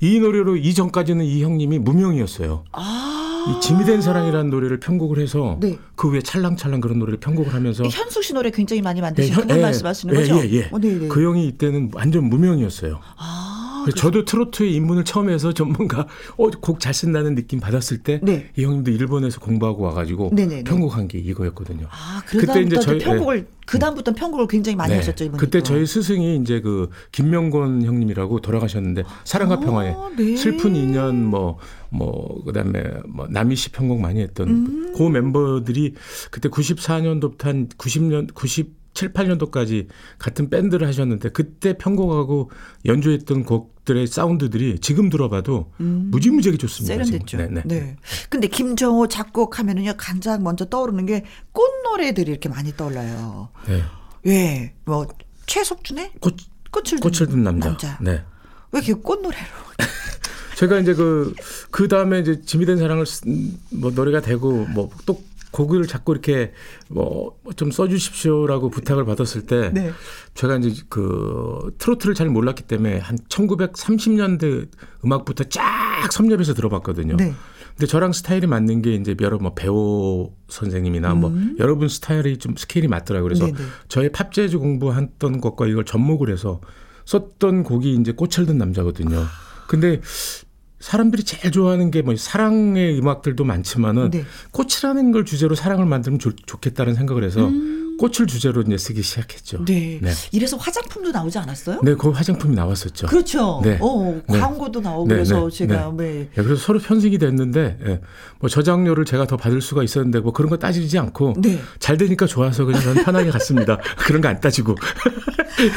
Speaker 4: 이 노래로 이전까지는 이 형님이 무명이었어요.
Speaker 1: 아.
Speaker 4: 이 짐이 된 사랑이라는 노래를 편곡을 해서
Speaker 1: 네.
Speaker 4: 그 후에 찰랑찰랑 그런 노래를 편곡을 하면서
Speaker 1: 현숙 씨 노래 굉장히 많이 만드신
Speaker 4: 현-
Speaker 1: 그분
Speaker 4: 예,
Speaker 1: 말씀하시는
Speaker 4: 예,
Speaker 1: 거죠?
Speaker 4: 예, 예.
Speaker 1: 어, 네, 네.
Speaker 4: 그 형이 이때는 완전 무명이었어요.
Speaker 1: 아,
Speaker 4: 그래서 저도 트로트에 입문을 처음 해서 좀 뭔가 어, 곡 잘 쓴다는 느낌 받았을 때이
Speaker 1: 네.
Speaker 4: 형님도 일본에서 공부하고 와가지고
Speaker 1: 네네네.
Speaker 4: 편곡한 게 이거였거든요.
Speaker 1: 아,
Speaker 4: 그때 이제 저희-
Speaker 1: 편곡을 그다음부터 편곡을 굉장히 많이
Speaker 4: 네.
Speaker 1: 하셨죠, 이분이.
Speaker 4: 그때
Speaker 1: 또.
Speaker 4: 저희 스승이 이제 그 김명곤 형님이라고 돌아가셨는데 사랑과
Speaker 1: 아,
Speaker 4: 평화에
Speaker 1: 네.
Speaker 4: 슬픈 인연 뭐뭐 그다음에 뭐 남희 씨 편곡 많이 했던
Speaker 1: 음.
Speaker 4: 그 멤버들이 그때 94년도부터 한 90년 97, 8년도까지 같은 밴드를 하셨는데 그때 편곡하고 연주했던 곡들의 사운드들이 지금 들어봐도 무지무지하게 좋습니다.
Speaker 1: 음. 세련됐죠. 네,
Speaker 4: 네, 네.
Speaker 1: 근데 김정호 작곡하면은요 가장 먼저 떠오르는 게 꽃노래들이 이렇게 많이 떠올라요.
Speaker 4: 네.
Speaker 1: 예, 뭐 최석준의
Speaker 4: 꽃,
Speaker 1: 꽃을
Speaker 4: 꽃을 든 남자.
Speaker 1: 남자.
Speaker 4: 네.
Speaker 1: 왜 이렇게 꽃노래로?
Speaker 4: 제가 이제 그, 그 다음에 이제 짐이 된 사랑을 쓴뭐 노래가 되고 뭐 또 곡을 자꾸 이렇게 뭐 좀 써주십시오라고 부탁을 받았을 때
Speaker 1: 네.
Speaker 4: 제가 이제 그 트로트를 잘 몰랐기 때문에 한 1930년대 음악부터 쫙 섭렵해서 들어봤거든요.
Speaker 1: 네.
Speaker 4: 근데 저랑 스타일이 맞는 게 이제 여러 뭐 배우 선생님이나 뭐 여러분 스타일이 좀 스케일이 맞더라고요. 그래서
Speaker 1: 음. 네네.
Speaker 4: 저의 팝 재즈 공부했던 것과 이걸 접목을 해서 썼던 곡이 이제 꽃을 든 남자거든요. 근데 사람들이 제일 좋아하는 게 뭐 사랑의 음악들도 많지만은
Speaker 1: 네.
Speaker 4: 꽃이라는 걸 주제로 사랑을 만들면 좋, 좋겠다는 생각을 해서 꽃을 주제로 이제 쓰기 시작했죠.
Speaker 1: 음. 네.
Speaker 4: 네.
Speaker 1: 이래서 화장품도 나오지 않았어요?
Speaker 4: 네, 그 화장품이 나왔었죠.
Speaker 1: 그렇죠.
Speaker 4: 네.
Speaker 1: 어,
Speaker 4: 네.
Speaker 1: 광고도 나오고
Speaker 4: 네,
Speaker 1: 그래서
Speaker 4: 네,
Speaker 1: 제가 네.
Speaker 4: 예, 그래서 서로 편승이 됐는데 예, 뭐 저장료를 제가 더 받을 수가 있었는데 뭐 그런 거 따지지 않고
Speaker 1: 네.
Speaker 4: 잘 되니까 좋아서 그냥 편하게 갔습니다. 그런 거 안 따지고.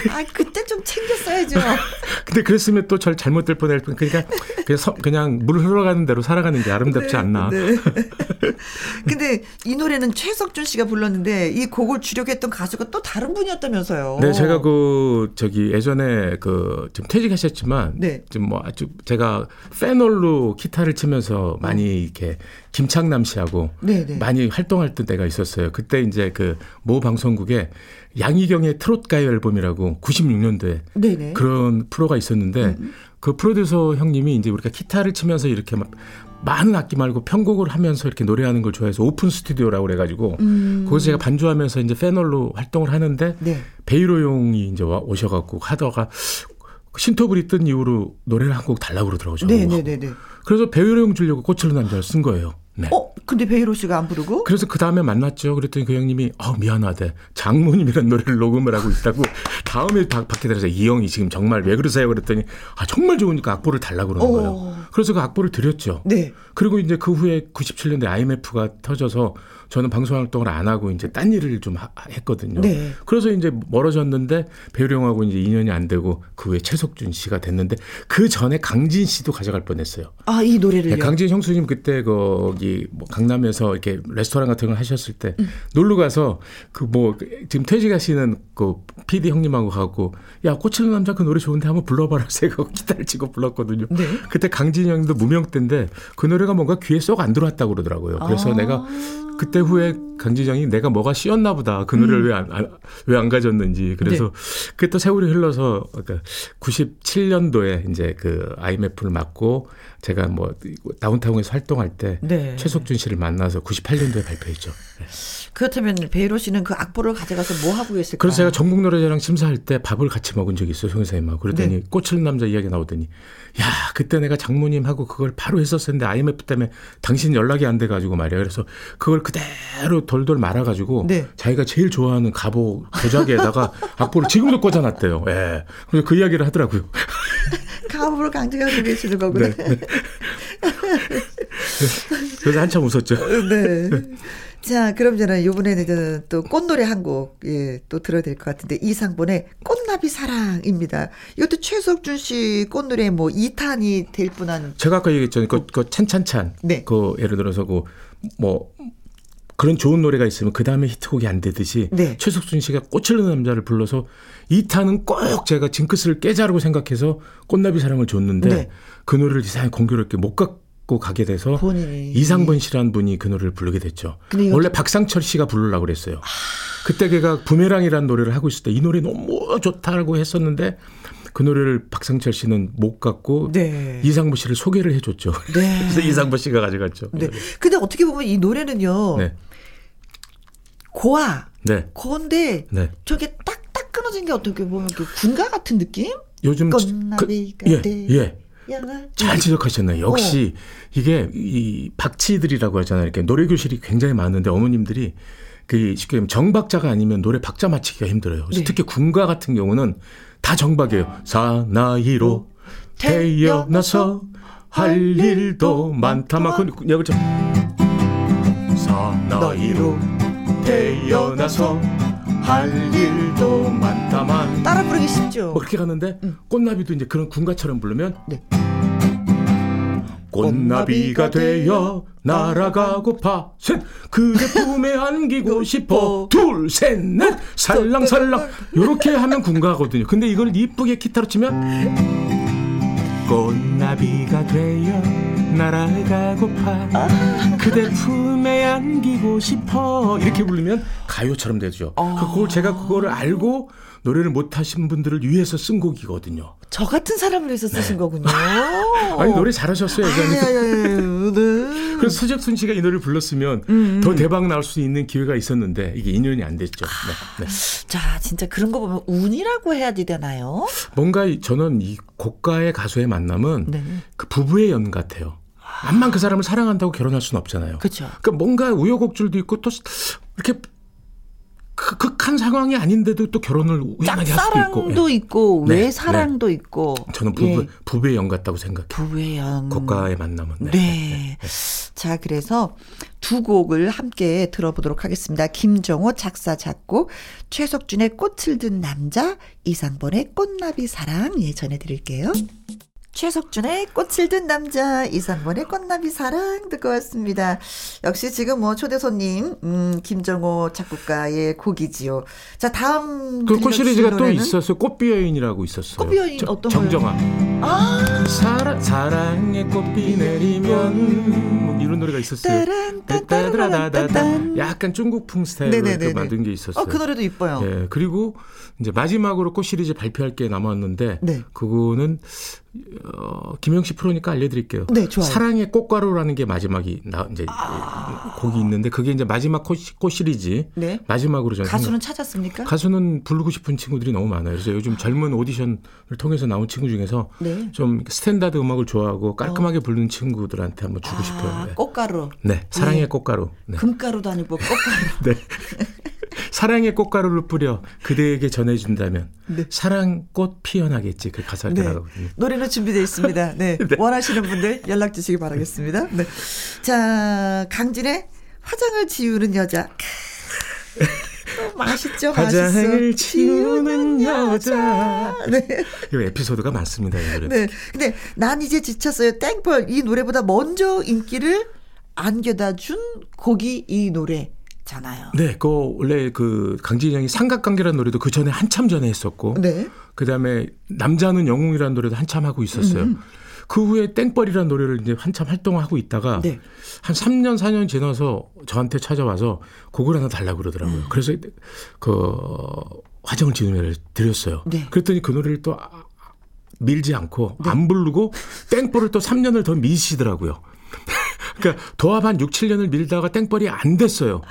Speaker 1: 아 그때 좀 챙겼어야죠.
Speaker 4: 근데 그랬으면 또 절 잘못될 뻔할 뻔. 그러니까 그냥, 서- 그냥 물 흘러가는 대로 살아가는 게 아름답지 않나.
Speaker 1: 네. 근데 이 노래는 최석준 씨가 불렀는데 이 곡을 주력했던 가수가 또 다른 분이었다면서요.
Speaker 4: 네, 제가 그 저기 예전에 그좀 퇴직하셨지만
Speaker 1: 네.
Speaker 4: 좀뭐 아주 제가 페놀로 기타를 치면서 많이 이렇게 김창남 씨하고
Speaker 1: 네, 네.
Speaker 4: 많이 활동할 때가 있었어요. 그때 이제 그 모 방송국에 양희경의 트롯 가요 앨범이라고 96년도에
Speaker 1: 네네.
Speaker 4: 그런 프로가 있었는데 그 프로듀서 형님이 이제 우리가 기타를 치면서 이렇게 막 많은 악기 말고 편곡을 하면서 이렇게 노래하는 걸 좋아해서 오픈 스튜디오라고 그래가지고 거기서 제가 반주하면서 이제 패널로 활동을 하는데
Speaker 1: 네.
Speaker 4: 배일호 형이 이제 와- 오셔갖고 하다가 신토불이 뜬 이후로 노래를 한 곡 달라고 그러더라고요. 저보고.
Speaker 1: 네네네네.
Speaker 4: 그래서 배일호 형 주려고 꽃을 든 남자를 쓴 거예요. 네.
Speaker 1: 어, 근데 베이로 씨가 안 부르고?
Speaker 4: 그래서 그 다음에 만났죠. 그랬더니 그 형님이 아 미안하대 장모님이라는 노래를 녹음을 하고 있다고 다음에 바- 밖에 들어서 이 형이 지금 정말 왜 그러세요? 그랬더니 아 정말 좋으니까 악보를 달라고 그러는 거예요.
Speaker 1: 어.
Speaker 4: 그래서 그 악보를 드렸죠.
Speaker 1: 네.
Speaker 4: 그리고 이제 그 후에 97년대 IMF가 터져서 저는 방송 활동을 안 하고 이제 딴 일을 좀 하- 했거든요.
Speaker 1: 네.
Speaker 4: 그래서 이제 멀어졌는데 배우령하고 이제 인연이 안 되고 그 후에 최석준 씨가 됐는데 그 전에 강진 씨도 가져갈 뻔했어요.
Speaker 1: 아, 이 노래를요.
Speaker 4: 네, 강진 형수님 그때 거기 뭐 강남에서 이렇게 레스토랑 같은 걸 하셨을 때 놀러 가서 그 뭐 지금 퇴직하시는 그 PD 형님하고 가고 야 꽃을 남자 그 노래 좋은데 한번 불러봐라 제가 기타를 치고 불렀거든요.
Speaker 1: 네.
Speaker 4: 그때 강진 형도 무명 때인데 그 노래가 뭔가 귀에 쏙 안 들어왔다고 그러더라고요. 그래서
Speaker 1: 아.
Speaker 4: 내가 그때 후에 강진영이 내가 뭐가 씌었나 보다. 그 노래를 왜안왜안 가졌는지. 그래서
Speaker 1: 네.
Speaker 4: 그게 또 세월이 흘러서 그러니까 97년도에 이제 그 IMF를 맡고 제가 뭐 다운타운에서 활동할 때
Speaker 1: 네.
Speaker 4: 최석준 씨를 만나서 98년도에 발표했죠. 네.
Speaker 1: 그렇다면 베이로 씨는 그 악보를 가져가서 뭐 하고 계실까?
Speaker 4: 그래서 제가 전국 노래자랑 심사할 때 밥을 같이 먹은 적이 있어요, 송혜사님하고. 그랬더니
Speaker 1: 네.
Speaker 4: 꽃을 남자 이야기 나오더니, 야, 그때 내가 장모님하고 그걸 바로 했었었는데 IMF 때문에 당신 연락이 안 돼가지고 말이야. 그래서 그걸 그대로 돌돌 말아가지고
Speaker 1: 네.
Speaker 4: 자기가 제일 좋아하는 갑오 도자기에다가 악보를 지금도 꽂아놨대요. 예. 그래서 그 이야기를 하더라고요.
Speaker 1: 가업으로 강조하고 계시는 거구나.
Speaker 4: 네. 그래서 한참 웃었죠.
Speaker 1: 네. 자, 그럼 저는 이번에는 저는 또 꽃노래 한 곡, 예, 또 들어야 될 것 같은데, 이상본의 꽃나비 사랑입니다. 이것도 최석준 씨 꽃노래 뭐 2탄이 될 뻔한,
Speaker 4: 제가 아까 얘기했잖아요. 그, 그 찬찬찬.
Speaker 1: 네.
Speaker 4: 그 예를 들어서 그 뭐 그런 좋은 노래가 있으면 그 다음에 히트곡이 안 되듯이
Speaker 1: 네.
Speaker 4: 최석순 씨가 꽃을 넣는 남자를 불러서 이 탄은 꼭 제가 징크스를 깨자라고 생각해서 꽃나비 사랑을 줬는데
Speaker 1: 네.
Speaker 4: 그 노래를 이상하게 공교롭게 못 갖고 가게 돼서
Speaker 1: 본인이.
Speaker 4: 이상번 씨라는 분이 그 노래를 부르게 됐죠. 원래 박상철 씨가 부르려고 그랬어요. 그때 걔가 부메랑이라는 노래를 하고 있을 때 이 노래 너무 좋다라고 했었는데 그 노래를 박상철 씨는 못 갖고
Speaker 1: 네.
Speaker 4: 이상보 씨를 소개를 해줬죠.
Speaker 1: 네.
Speaker 4: 그래서 이상보 씨가 가져갔죠.
Speaker 1: 네. 근데 어떻게 보면 이 노래는요,
Speaker 4: 네.
Speaker 1: 고아,
Speaker 4: 네.
Speaker 1: 고인데,
Speaker 4: 네.
Speaker 1: 저게 딱딱 끊어진 게 어떻게 보면 그 군가 같은 느낌?
Speaker 4: 요즘 그, 예,
Speaker 1: 돼.
Speaker 4: 예. 잘 지적하셨네요. 역시 이게 이 박치들이라고 하잖아요. 이렇게 노래 교실이 굉장히 많은데 어머님들이 그 쉽게 얘기하면 정박자가 아니면 노래 박자 맞추기가 힘들어요.
Speaker 1: 네.
Speaker 4: 특히 군가 같은 경우는 다 정박이에요. 사나이로 태어나서 할 일도 많다만 그 약을 좀 사나이로 태어나서 할 일도 많다만.
Speaker 1: 따라 부르기 쉽죠?
Speaker 4: 뭐 그렇게 가는데 꽃나비도 이제 그런 군가처럼 부르면
Speaker 1: 네.
Speaker 4: 꽃나비가 되어 날아가고파. 셋. 그대 품에 안기고 싶어. 둘 셋 넷. 살랑살랑. 요렇게 하면 군가거든요. 근데 이걸 이쁘게 기타로 치면 꽃나비가 되어 날아가고파 그대 품에 안기고 싶어 이렇게 부르면 가요처럼 되죠 그걸 제가 그거를 알고 노래를 못 하신 분들을 위해서 쓴 곡이거든요
Speaker 1: 저 같은 사람을 위해서 쓰신 거군요.
Speaker 4: 네. 아니 노래 잘하셨어요
Speaker 1: 아야야야, 네.
Speaker 4: 그래서 서적순 씨가 이 노래를 불렀으면 더 대박 나올 수 있는 기회가 있었는데 이게 인연이 안 됐죠. 네, 네.
Speaker 1: 자, 진짜 그런 거 보면 운이라고 해야 되나요?
Speaker 4: 뭔가 이- 저는 이 고가의 가수의 만남은
Speaker 1: 네.
Speaker 4: 그 부부의 연 같아요. 암만 그 사람을 사랑한다고 결혼할 수는 없잖아요.
Speaker 1: 그렇죠.
Speaker 4: 그러니까 뭔가 우여곡절도 있고 또 이렇게 극- 극한 상황이 아닌데도 또 결혼을 우연하게 할 수도 있고. 예.
Speaker 1: 있고
Speaker 4: 네,
Speaker 1: 외사랑도 있고
Speaker 4: 저는 부부
Speaker 1: 예,
Speaker 4: 부부의 연 같다고 생각해요.
Speaker 1: 부부의 연.
Speaker 4: 고가의 만남은.
Speaker 1: 네. 자, 그래서 두 곡을 함께 들어보도록 하겠습니다. 김정호 작사 작곡, 최석준의 꽃을 든 남자, 이상번의 꽃나비 사랑 예 전해드릴게요. 최석준의 꽃을 든 남자, 이상번의 꽃나비 사랑 듣고 왔습니다. 역시 지금 뭐 초대 손님, 음, 김정호 작곡가의 곡이지요. 자, 다음.
Speaker 4: 그꽃
Speaker 1: 들려주실
Speaker 4: 시리즈가 또? 있었어요. 꽃비 여인이라고 있었어요.
Speaker 1: 꽃비 여인
Speaker 4: 저-
Speaker 1: 어떤
Speaker 4: 정정아.
Speaker 1: 아,
Speaker 4: 사랑 사랑의 꽃비 내리면 뭐 이런 노래가 있었어요.
Speaker 1: 따따라라따딴.
Speaker 4: 약간 중국풍 스타일로
Speaker 1: 네네네네.
Speaker 4: 이렇게 만든 게 있었어요.
Speaker 1: 어, 그 노래도 이뻐요.
Speaker 4: 예, 그리고 이제 마지막으로 꽃 시리즈 발표할 게 남았는데
Speaker 1: 네.
Speaker 4: 그거는 어, 김영 씨 프로니까 알려드릴게요.
Speaker 1: 네, 좋아요.
Speaker 4: 사랑의 꽃가루라는 게 마지막이 나 이제 곡이 있는데 그게 이제 마지막 꽃, 시- 꽃 시리즈
Speaker 1: 네.
Speaker 4: 마지막으로 저는
Speaker 1: 가수는 찾았습니까?
Speaker 4: 가수는 부르고 싶은 친구들이 너무 많아요. 그래서 요즘 젊은 오디션을 통해서 나온 친구 중에서
Speaker 1: 네.
Speaker 4: 좀 스탠다드 음악을 좋아하고 깔끔하게 부르는 친구들한테 한번 주고 싶어요.
Speaker 1: 아,
Speaker 4: 네.
Speaker 1: 꽃가루.
Speaker 4: 네, 사랑의
Speaker 1: 네.
Speaker 4: 꽃가루. 네.
Speaker 1: 금가루도 아니고 꽃가루.
Speaker 4: 네. 사랑의 꽃가루를 뿌려 그대에게 전해준다면
Speaker 1: 네.
Speaker 4: 사랑꽃 피어나겠지 그 가사를
Speaker 1: 네.
Speaker 4: 따라가거든요.
Speaker 1: 노래는 준비되어 있습니다. 네. 원하시는 분들 연락 주시기 바라겠습니다. 네. 자, 강진의 화장을 지우는 여자. 또 맛있죠,
Speaker 4: 화장을
Speaker 1: 맛있어.
Speaker 4: 지우는 여자.
Speaker 1: 네.
Speaker 4: 이 에피소드가 많습니다. 이 노래.
Speaker 1: 네. 근데 난 이제 지쳤어요. 땡벌 이 노래보다 먼저 인기를 안겨다 준 곡이 이 노래 잖아요.
Speaker 4: 네, 그 원래 그 강진이 형이 삼각관계라는 노래도 그 전에 한참 전에 했었고,
Speaker 1: 네.
Speaker 4: 그 다음에 남자는 영웅이라는 노래도 한참 하고 있었어요.
Speaker 1: 음.
Speaker 4: 그 후에 땡벌이라는 노래를 이제 한참 활동을 하고 있다가
Speaker 1: 네.
Speaker 4: 한 3년 4년 지나서 저한테 찾아와서 곡을 하나 달라고 그러더라고요.
Speaker 1: 음.
Speaker 4: 그래서 그 화정을 노래를 드렸어요.
Speaker 1: 네.
Speaker 4: 그랬더니 그 노래를 또 아- 밀지 않고 안 부르고 땡벌을 또 3년을 더 미시더라고요. 그러니까 도합 한 6, 7년을 밀다가 땡벌이 안 됐어요.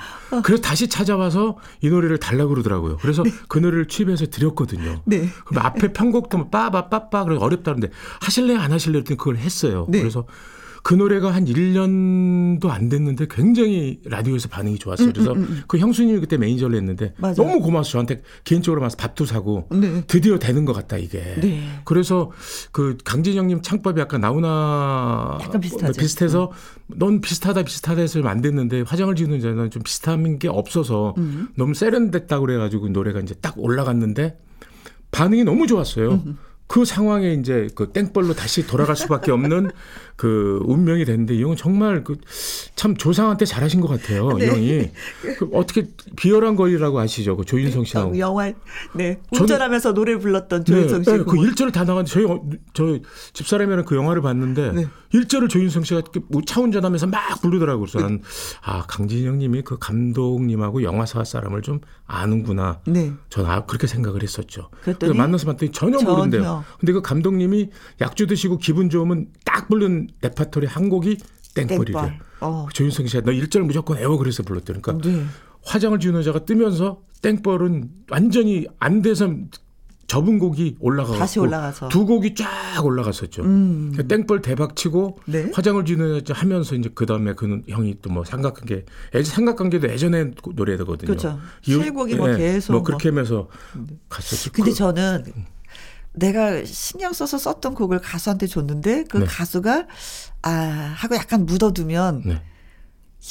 Speaker 4: 그래서 다시 찾아와서 이 노래를 달라고 그러더라고요. 그래서 그 노래를 취입해서 드렸거든요.
Speaker 1: 네.
Speaker 4: 그럼 앞에 편곡도 뭐 빠바 빠빠 그래서 어렵다는데 하실래요 안 하실래요 했더니 그걸 했어요.
Speaker 1: 네.
Speaker 4: 그래서 그 노래가 한 1년도 안 됐는데 굉장히 라디오에서 반응이 좋았어요. 그래서 그 형수님이 그때 매니저를 했는데
Speaker 1: 음, 맞아요.
Speaker 4: 너무 고마워서 저한테 개인적으로 와서 밥도 사고
Speaker 1: 네.
Speaker 4: 드디어 되는 것 같다 이게.
Speaker 1: 네.
Speaker 4: 그래서 그 강진영님 창법이 약간 나훈아
Speaker 1: 약간 비슷하죠. 음.
Speaker 4: 비슷해서 넌 비슷하다 비슷하다 해서 안 됐는데 화장을 지우는 자는 좀 비슷한 게 없어서
Speaker 1: 음.
Speaker 4: 너무 세련됐다고 그래가지고 노래가 이제 딱 올라갔는데 반응이 너무 좋았어요.
Speaker 1: 음.
Speaker 4: 그 상황에 이제 그 땡벌로 다시 돌아갈 수밖에 없는 그 운명이 됐는데 이 형은 정말 그 참 조상한테 잘하신 것 같아요.
Speaker 1: 네.
Speaker 4: 이 형이 그 어떻게 비열한 거리라고 아시죠? 그 조윤성 씨하고
Speaker 1: 어, 영화 네 운전하면서 노래 불렀던 조인성 씨.
Speaker 4: 네, 그 일절을 다 나갔는데 저희 어, 저 집사람이랑 그 영화를 봤는데
Speaker 1: 네.
Speaker 4: 일절을 조인성 씨가 이렇게 뭐차 운전하면서 막 부르더라고요. 그래서 난 아 강진 형님이 그 감독님하고 영화사 사람을 좀 아는구나.
Speaker 1: 네.
Speaker 4: 전 아, 그렇게 생각을 했었죠.
Speaker 1: 그랬더니
Speaker 4: 그래서 만나서 봤더니 전혀,
Speaker 1: 전혀.
Speaker 4: 모른대요. 근데 그 감독님이 약주 드시고 기분 좋으면 딱 부른 레파토리 한 곡이 땡벌이래.
Speaker 1: 땡벌. 어.
Speaker 4: 조인성 씨가 너 일절 무조건 외워 그래서 불렀대요. 그러니까
Speaker 1: 네.
Speaker 4: 화장을 지우는 여자가 뜨면서 땡벌은 완전히 안 돼서 접은 곡이 올라가고
Speaker 1: 다시 올라가서.
Speaker 4: 두 곡이 쫙 올라갔었죠.
Speaker 1: 음.
Speaker 4: 그러니까 땡벌 대박 치고
Speaker 1: 네.
Speaker 4: 화장을 여자 하면서 이제 그 다음에 그 형이 또 뭐 삼각관계 예, 삼각관계도 예전에 노래거든요.
Speaker 1: 그렇죠.
Speaker 4: 이후-
Speaker 1: 실곡이 뭐
Speaker 4: 예,
Speaker 1: 계속
Speaker 4: 뭐
Speaker 1: 뭐.
Speaker 4: 그렇게 하면서 갔었죠.
Speaker 1: 근데
Speaker 4: 그-
Speaker 1: 저는 내가 신경 써서 썼던 곡을 가수한테 줬는데 그
Speaker 4: 네.
Speaker 1: 가수가 아 하고 약간 묻어두면
Speaker 4: 네.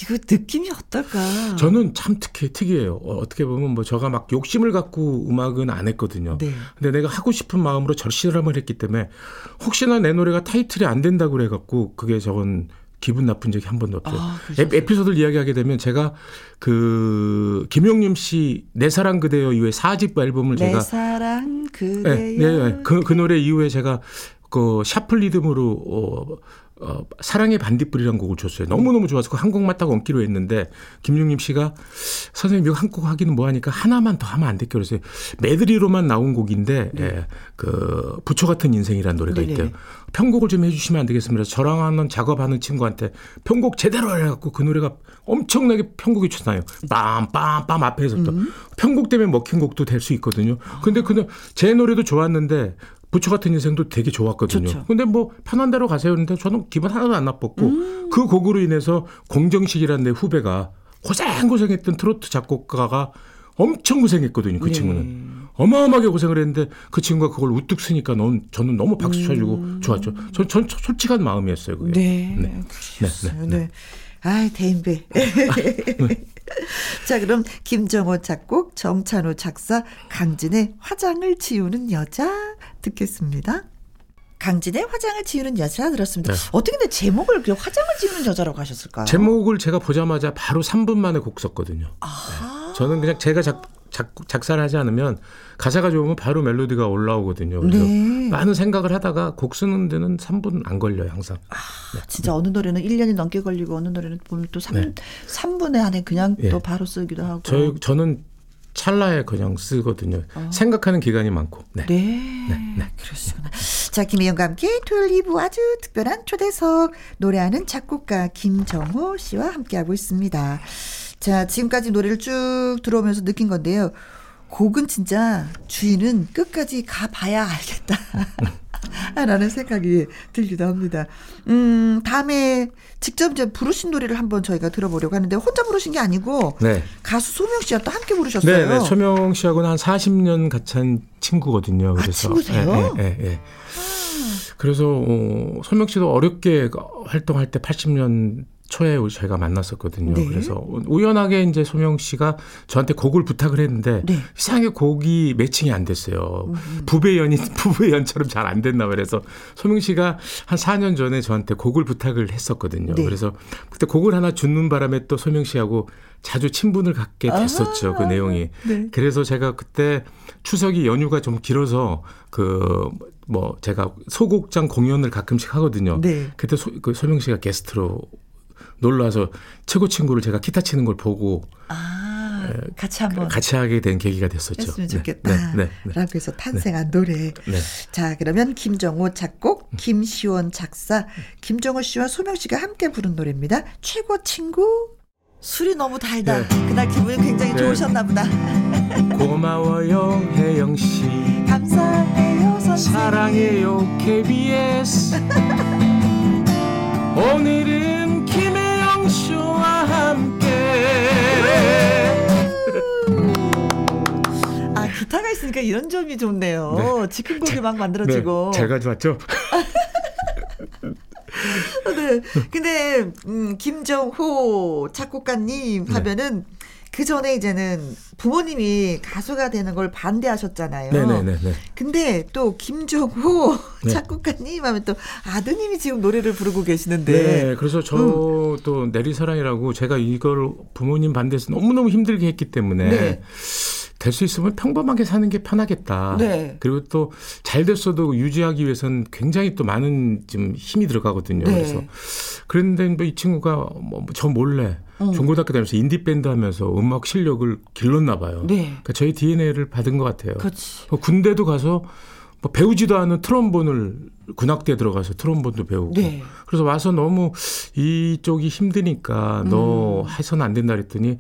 Speaker 1: 이거 느낌이 어떨까?
Speaker 4: 저는 참 특히 특이해요. 어, 어떻게 보면 뭐 제가 막 욕심을 갖고 음악은 안 했거든요.
Speaker 1: 네.
Speaker 4: 근데 내가 하고 싶은 마음으로 절실함을 했기 때문에 혹시나 내 노래가 타이틀이 안 된다고 그래갖고 그게 저건 기분 나쁜 적이 한 번도 없어요.
Speaker 1: 아,
Speaker 4: 에? 에피소드를 이야기하게 되면 제가 그 김용림 씨 내 사랑 그대여 이후에 4집 앨범을
Speaker 1: 내
Speaker 4: 제가
Speaker 1: 사랑
Speaker 4: 네,
Speaker 1: 그대여.
Speaker 4: 네, 네. 그, 그 노래 이후에 제가 그 샤플 리듬으로 어, 어, 사랑의 반딧불이라는 곡을 줬어요. 너무너무 좋아서 그 한 곡만 딱 얹기로 했는데 김용림 씨가 선생님 이거 한 곡 하기는 뭐하니까 하나만 더 하면 안 될까 그래서 메드리로만 나온 곡인데 예, 그 부처 같은 인생이라는 노래가
Speaker 1: 네네.
Speaker 4: 있대요. 편곡을 좀 해주시면 안 되겠습니다. 저랑 하는 작업하는 친구한테 편곡 제대로 해갖고 그 노래가 엄청나게 편곡이 좋나요. 빰빰빰 앞에서부터 편곡 때문에 먹힌 곡도 될 수 있거든요. 근데 그냥 제 노래도 좋았는데 부처 같은 인생도 되게 좋았거든요.
Speaker 1: 좋죠.
Speaker 4: 근데 뭐 편한 대로 가세요. 근데 저는 기분 하나도 안 나빴고 그 곡으로 인해서 공정식이라는 내 후배가 고생고생했던 트로트 작곡가가 엄청 고생했거든요. 그
Speaker 1: 네.
Speaker 4: 친구는. 어마어마하게 고생을 했는데 그 친구가 그걸 우뚝 쓰니까 넌, 저는 너무 박수 쳐주고 좋았죠. 전, 전 솔직한 마음이었어요. 그게.
Speaker 1: 네.
Speaker 4: 네.
Speaker 1: 그러셨어요. 네. 아이, 대인배. 자, 그럼 김정호 작곡, 정찬호 작사, 강진의 화장을 지우는 여자 듣겠습니다. 강진의 화장을 지우는 여자 들었습니다.
Speaker 4: 네.
Speaker 1: 어떻게 근데 제목을 그 화장을 지우는 여자라고 하셨을까요?
Speaker 4: 제목을 제가 보자마자 바로 3분 만에 곡 썼거든요.
Speaker 1: 아.
Speaker 4: 저는 그냥 제가 작, 작, 작사를 하지 않으면 가사가 좋으면 바로 멜로디가 올라오거든요. 그래서
Speaker 1: 네.
Speaker 4: 많은 생각을 하다가 곡 쓰는 데는 3분 안 걸려요, 항상.
Speaker 1: 진짜 어느 노래는 1년이 넘게 걸리고 어느 노래는 보면 또 3,
Speaker 4: 네.
Speaker 1: 삼분의 안에 그냥
Speaker 4: 예.
Speaker 1: 또 바로 쓰기도 하고.
Speaker 4: 저희, 저는 찰나에 그냥 쓰거든요. 생각하는 기간이 많고. 네.
Speaker 1: 어. 네. 그러시구나. 자, 김혜영과 함께 토요일 2부 아주 특별한 초대석 노래하는 작곡가 김정호 씨와 함께하고 있습니다. 자, 지금까지 노래를 쭉 들어오면서 느낀 건데요. 곡은 진짜 주인은 끝까지 가봐야 알겠다. 라는 생각이 들기도 합니다. 음, 다음에 직접 이제 부르신 노래를 한번 저희가 들어보려고 하는데 혼자 부르신 게 아니고
Speaker 4: 네.
Speaker 1: 가수 소명 씨와 또 함께 부르셨어요.
Speaker 4: 네, 네. 소명 씨하고는 한 40년 같이 한 친구거든요. 그래서
Speaker 1: 친구세요?
Speaker 4: 예, 예, 예, 예. 그래서 어, 소명 씨도 어렵게 활동할 때 80년 초에 저희가 만났었거든요.
Speaker 1: 네.
Speaker 4: 그래서 우연하게 이제 소명 씨가 저한테 곡을 부탁을 했는데
Speaker 1: 네.
Speaker 4: 이상하게 곡이 매칭이 안 됐어요. 부배 연이 부배 연처럼 잘 안 됐나 그래서 소명 씨가 한 4년 전에 저한테 곡을 부탁을 했었거든요.
Speaker 1: 네.
Speaker 4: 그래서 그때 곡을 하나 주는 바람에 또 소명 씨하고 자주 친분을 갖게 됐었죠. 그 내용이.
Speaker 1: 네.
Speaker 4: 그래서 제가 그때 추석이 연휴가 좀 길어서 그뭐 제가 소극장 공연을 가끔씩 하거든요.
Speaker 1: 네.
Speaker 4: 그때 소, 그 소명 씨가 게스트로 놀러와서 최고 친구를 제가 기타 치는 걸 보고
Speaker 1: 아, 같이 한번
Speaker 4: 같이 하게 된 계기가 됐었죠.
Speaker 1: 했으면
Speaker 4: 네,
Speaker 1: 좋겠다.
Speaker 4: 네, 네, 네.
Speaker 1: 라고 해서 탄생한 노래.
Speaker 4: 네.
Speaker 1: 자, 그러면 김정호 작곡, 김시원 작사, 김정호 씨와 소명 씨가 함께 부른 노래입니다. 최고 친구. 술이 너무 달다.
Speaker 4: 네.
Speaker 1: 그날 기분이 굉장히
Speaker 4: 네.
Speaker 1: 좋으셨나 보다.
Speaker 4: 고마워요 혜영 씨.
Speaker 1: 감사해요, 선생.
Speaker 4: 사랑해요 KBS. 오늘은.
Speaker 1: 아, 기타가 있으니까 이런 점이 좋네요. 즉흥곡이 막 만들어지고.
Speaker 4: 네, 잘 가져왔죠?
Speaker 1: 네. 근데 음, 김정호 작곡가님
Speaker 4: 네.
Speaker 1: 하면은 그 전에 이제는 부모님이 가수가 되는 걸 반대하셨잖아요.
Speaker 4: 네네네.
Speaker 1: 근데 또 김정호
Speaker 4: 네.
Speaker 1: 작곡가님 하면 또 아드님이 지금 노래를 부르고 계시는데.
Speaker 4: 네, 그래서 저도 내리사랑이라고 제가 이걸 부모님 반대해서 너무너무 힘들게 했기 때문에
Speaker 1: 네.
Speaker 4: 될 수 있으면 평범하게 사는 게 편하겠다.
Speaker 1: 네.
Speaker 4: 그리고 또 잘 됐어도 유지하기 위해서는 굉장히 또 많은 좀 힘이 들어가거든요.
Speaker 1: 네.
Speaker 4: 그래서 그런데 뭐 이 친구가 뭐 저 몰래
Speaker 1: 어.
Speaker 4: 중고등학교 다니면서 인디 밴드 하면서 음악 실력을 길렀나 봐요.
Speaker 1: 네.
Speaker 4: 그러니까 저희 DNA를 받은 것 같아요.
Speaker 1: 그렇지.
Speaker 4: 뭐 군대도 가서 뭐 배우지도 않은 트럼본을 군악대 들어가서 트럼본도 배우고
Speaker 1: 네.
Speaker 4: 그래서 와서 너무 이쪽이 힘드니까 너
Speaker 1: 음.
Speaker 4: 해서는 안 된다 그랬더니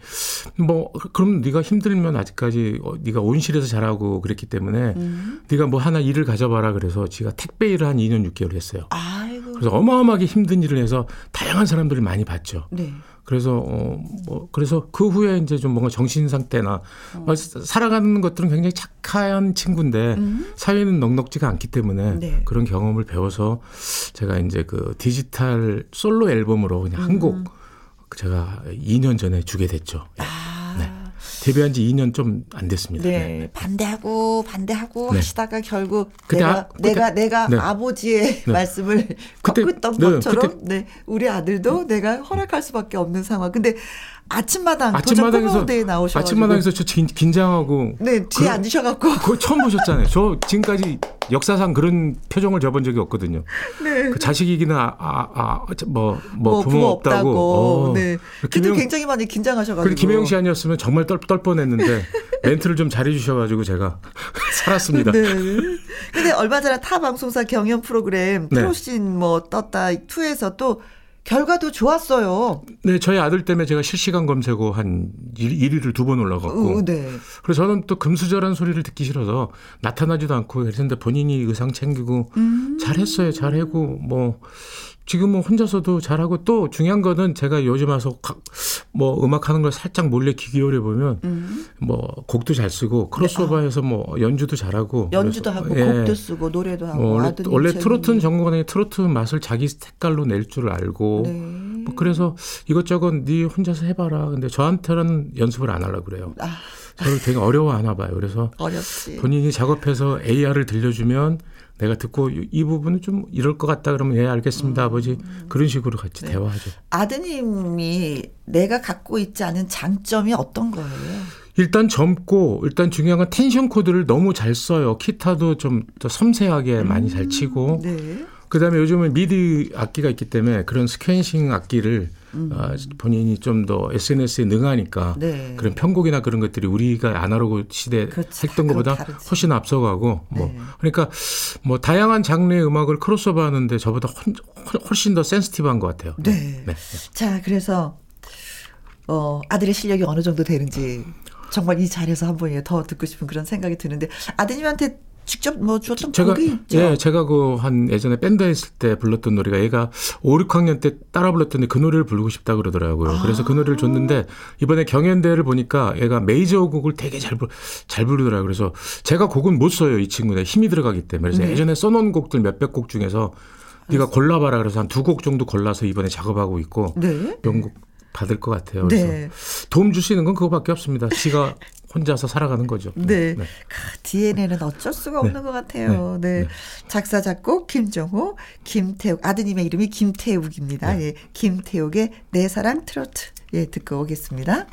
Speaker 4: 뭐 그럼 네가 힘들면 아직까지 어, 네가 온실에서 잘하고 그랬기 때문에
Speaker 1: 음.
Speaker 4: 네가 뭐 하나 일을 가져봐라 그래서 지가 택배 일을 한 2년 6개월 했어요.
Speaker 1: 아이고.
Speaker 4: 그래서 어마어마하게 힘든 일을 해서 다양한 사람들을 많이 봤죠.
Speaker 1: 네.
Speaker 4: 그래서 어뭐 그래서 그 후에 이제 좀 뭔가 정신 상태나 어, 살아가는 것들은 굉장히 착한 친구인데
Speaker 1: 음.
Speaker 4: 사회는 넉넉지가 않기 때문에
Speaker 1: 네.
Speaker 4: 그런 경험을 배워서 제가 이제 그 디지털 솔로 앨범으로 그냥 한곡 제가 2년 전에 주게 됐죠. 예.
Speaker 1: 음. 아.
Speaker 4: 데뷔한 지 2년 좀 안 됐습니다.
Speaker 1: 네. 반대하고 반대하고
Speaker 4: 네.
Speaker 1: 하시다가 결국 내가
Speaker 4: 아- 그때-
Speaker 1: 내가 내가
Speaker 4: 네.
Speaker 1: 아버지의
Speaker 4: 네.
Speaker 1: 말씀을
Speaker 4: 그때-
Speaker 1: 꺾었던
Speaker 4: 네,
Speaker 1: 것처럼 네. 우리 아들도 내가 허락할 수밖에 없는 상황. 근데 아침마당
Speaker 4: 아침마당에서
Speaker 1: 나오셔
Speaker 4: 아침마당에서 저 긴, 긴장하고
Speaker 1: 네, 뒤에
Speaker 4: 그-
Speaker 1: 앉으셔 갖고
Speaker 4: 그거 처음 보셨잖아요. 저 지금까지 역사상 그런 표정을 줘본 적이 없거든요.
Speaker 1: 네.
Speaker 4: 그 자식이기나 아아뭐뭐
Speaker 1: 뭐뭐
Speaker 4: 부모,
Speaker 1: 부모
Speaker 4: 없다고.
Speaker 1: 없다고.
Speaker 4: 어.
Speaker 1: 네. 그때
Speaker 4: 김영-
Speaker 1: 굉장히 많이 긴장하셔 가지고.
Speaker 4: 그리고 김혜영 씨 아니었으면 정말 떨, 떨 뻔했는데 멘트를 좀 잘해 주셔가지고 제가 살았습니다.
Speaker 1: 네. 근데 얼마 전에 타 방송사 경연 프로그램
Speaker 4: 네.
Speaker 1: 프로신 뭐 떴다 2에서 또 결과도 좋았어요.
Speaker 4: 네, 저희 아들 때문에 제가 실시간 검색어 한 1, 위를 두 번 올라갔고.
Speaker 1: 어, 네.
Speaker 4: 그래서 저는 또 금수저란 소리를 듣기 싫어서 나타나지도 않고 그랬는데 본인이 의상 챙기고
Speaker 1: 음.
Speaker 4: 잘했어요. 잘하고 뭐 지금은 혼자서도 잘하고 또 중요한 거는 제가 요즘 와서 가- 뭐 음악 하는 걸 살짝 몰래 귀 기울여 보면
Speaker 1: 음.
Speaker 4: 뭐 곡도 잘 쓰고 크로스오버해서 뭐 연주도 잘하고
Speaker 1: 연주도
Speaker 4: 그래서-
Speaker 1: 하고
Speaker 4: 예.
Speaker 1: 곡도 쓰고 노래도 하고
Speaker 4: 뭐 원래, 원래. 트로트는 전공하는 게 트로트 맛을 자기 색깔로 낼 줄 알고
Speaker 1: 네.
Speaker 4: 뭐 그래서 이것저것 네 혼자서 해봐라. 근데 저한테는 연습을 안 하려고 그래요.
Speaker 1: 아,
Speaker 4: 저를 되게 어려워하나 봐요. 그래서
Speaker 1: 어렵지.
Speaker 4: 본인이 작업해서 AR을 들려주면 내가 듣고 이- 이 부분은 좀 이럴 것 같다 그러면 예 알겠습니다 아버지 그런 식으로 같이
Speaker 1: 네.
Speaker 4: 대화하죠.
Speaker 1: 아드님이 내가 갖고 있지 않은 장점이 어떤 거예요?
Speaker 4: 일단 젊고 일단 중요한 건 텐션 코드를 너무 잘 써요. 기타도 좀 더 섬세하게 많이 잘 치고
Speaker 1: 네.
Speaker 4: 그다음에 요즘은 미디 악기가 있기 때문에 그런 sequencing 악기를 아, 본인이 좀 더 SNS에 능하니까
Speaker 1: 네.
Speaker 4: 그런 편곡이나 그런 것들이 우리가 아날로그 시대
Speaker 1: 그렇지.
Speaker 4: 했던 것보다
Speaker 1: 다르지.
Speaker 4: 훨씬 앞서가고 뭐
Speaker 1: 네.
Speaker 4: 그러니까 뭐 다양한 장르의 음악을 크로스오버 하는데 저보다 훨- 훨씬 더 센스티브한 것 같아요.
Speaker 1: 네. 자, 그래서 어, 아들의 실력이 어느 정도 되는지 정말 이 자리에서 한 번에 더 듣고 싶은 그런 생각이 드는데 아드님한테 직접 뭐 주었던
Speaker 4: 제가
Speaker 1: 곡이 있죠.
Speaker 4: 예, 제가 그 한 예전에 밴드 했을 때 불렀던 노래가 얘가 5, 6학년 때 따라 불렀더니 그 노래를 부르고 싶다 그러더라고요. 그래서 그 노래를 줬는데 이번에 경연대회를 보니까 얘가 메이저 곡을 되게 잘, 부르, 잘 부르더라고요. 그래서 제가 곡은 못 써요. 이 친구는 힘이 들어가기 때문에. 그래서 예전에 써놓은 곡들 몇백 곡 중에서 네가 골라봐라. 그래서 한 두 곡 정도 골라서 이번에 작업하고 있고
Speaker 1: 네.
Speaker 4: 명곡 받을 것 같아요. 그래서
Speaker 1: 네.
Speaker 4: 도움 줄수 있는 건 그거밖에 없습니다. 지가 혼자서 살아가는 거죠.
Speaker 1: 네. 그 DNA는 어쩔 수가 없는 것 같아요. 네. 작사, 작곡, 김정호, 김태욱. 아드님의 이름이 김태욱입니다. 예. 김태욱의 내 사랑 트로트. 예, 듣고 오겠습니다.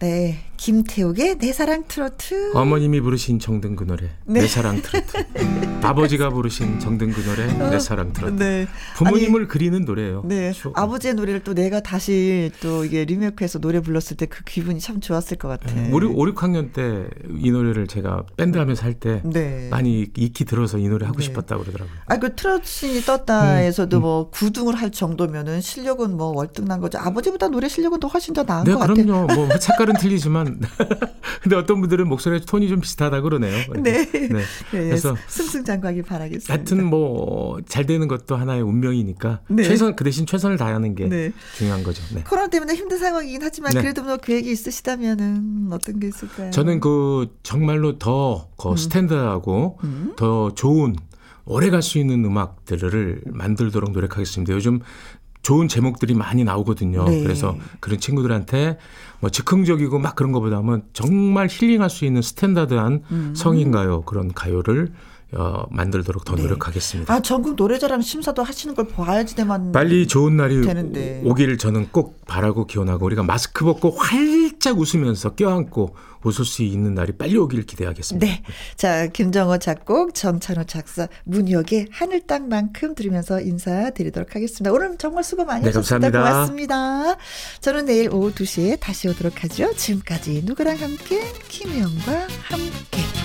Speaker 1: 네. 김태욱의 내 사랑 트로트.
Speaker 4: 어머님이 부르신 정든 그 노래
Speaker 1: 네.
Speaker 4: 내 사랑 트로트 아버지가 부르신 정든 그 노래 내 사랑 트로트
Speaker 1: 네.
Speaker 4: 부모님을 그리는 노래예요
Speaker 1: 네.
Speaker 4: 추억.
Speaker 1: 아버지의 노래를 또 내가 다시 또 이게 리메이크해서 노래 불렀을 때 그 기분이 참 좋았을 것 같아.
Speaker 4: 네. 5, 5, 6학년 때 이 노래를 제가 밴드 하면서 할때
Speaker 1: 네.
Speaker 4: 많이 익히 들어서 이 노래 하고
Speaker 1: 네.
Speaker 4: 싶었다고 그러더라고요
Speaker 1: 아, 그 트롯신이 떴다에서도 뭐 구등을 할 정도면은 실력은 뭐 월등난 거죠. 아버지보다 노래 실력은 더 훨씬 더 나은
Speaker 4: 네
Speaker 1: 것 같아요.
Speaker 4: 그럼요 뭐 색깔은 틀리지만 근데 어떤 분들은 목소리 톤이 좀 비슷하다 그러네요
Speaker 1: 네.
Speaker 4: 네.
Speaker 1: 예,
Speaker 4: 그래서
Speaker 1: 승승장구하기 바라겠습니다.
Speaker 4: 하여튼 뭐 잘 되는 것도 하나의 운명이니까
Speaker 1: 네.
Speaker 4: 최선 그 대신 최선을 다하는 게
Speaker 1: 네.
Speaker 4: 중요한 거죠 네.
Speaker 1: 코로나 때문에 힘든 상황이긴 하지만
Speaker 4: 네.
Speaker 1: 그래도 뭐 계획이 있으시다면은 어떤 게 있을까요?
Speaker 4: 저는 그 정말로 더 그 스탠드하고
Speaker 1: 음.
Speaker 4: 더 좋은 오래 갈 수 있는 음악들을 만들도록 노력하겠습니다. 요즘 좋은 제목들이 많이 나오거든요.
Speaker 1: 네.
Speaker 4: 그래서 그런 친구들한테 뭐 즉흥적이고 막 그런 것보다는 정말 힐링할 수 있는 스탠다드한
Speaker 1: 음.
Speaker 4: 성인가요 그런 가요를 어, 만들도록 더
Speaker 1: 네.
Speaker 4: 노력하겠습니다.
Speaker 1: 아 전국 노래자랑 심사도 하시는 걸 봐야지만
Speaker 4: 빨리 좋은 날이
Speaker 1: 되는데.
Speaker 4: 오기를 저는 꼭 바라고 기원하고 우리가 마스크 벗고 활짝 웃으면서 껴안고 웃을 수 있는 날이 빨리 오기를 기대하겠습니다.
Speaker 1: 네. 자, 김정호 작곡, 정찬호 작사, 문혁의 하늘 땅만큼 들으면서 인사드리도록 하겠습니다. 오늘 정말 수고 많이
Speaker 4: 네,
Speaker 1: 하셨습니다.
Speaker 4: 감사합니다.
Speaker 1: 고맙습니다. 저는 내일 오후 2시에 다시 오도록 하죠. 지금까지 누구랑 함께, 김혜영과 함께.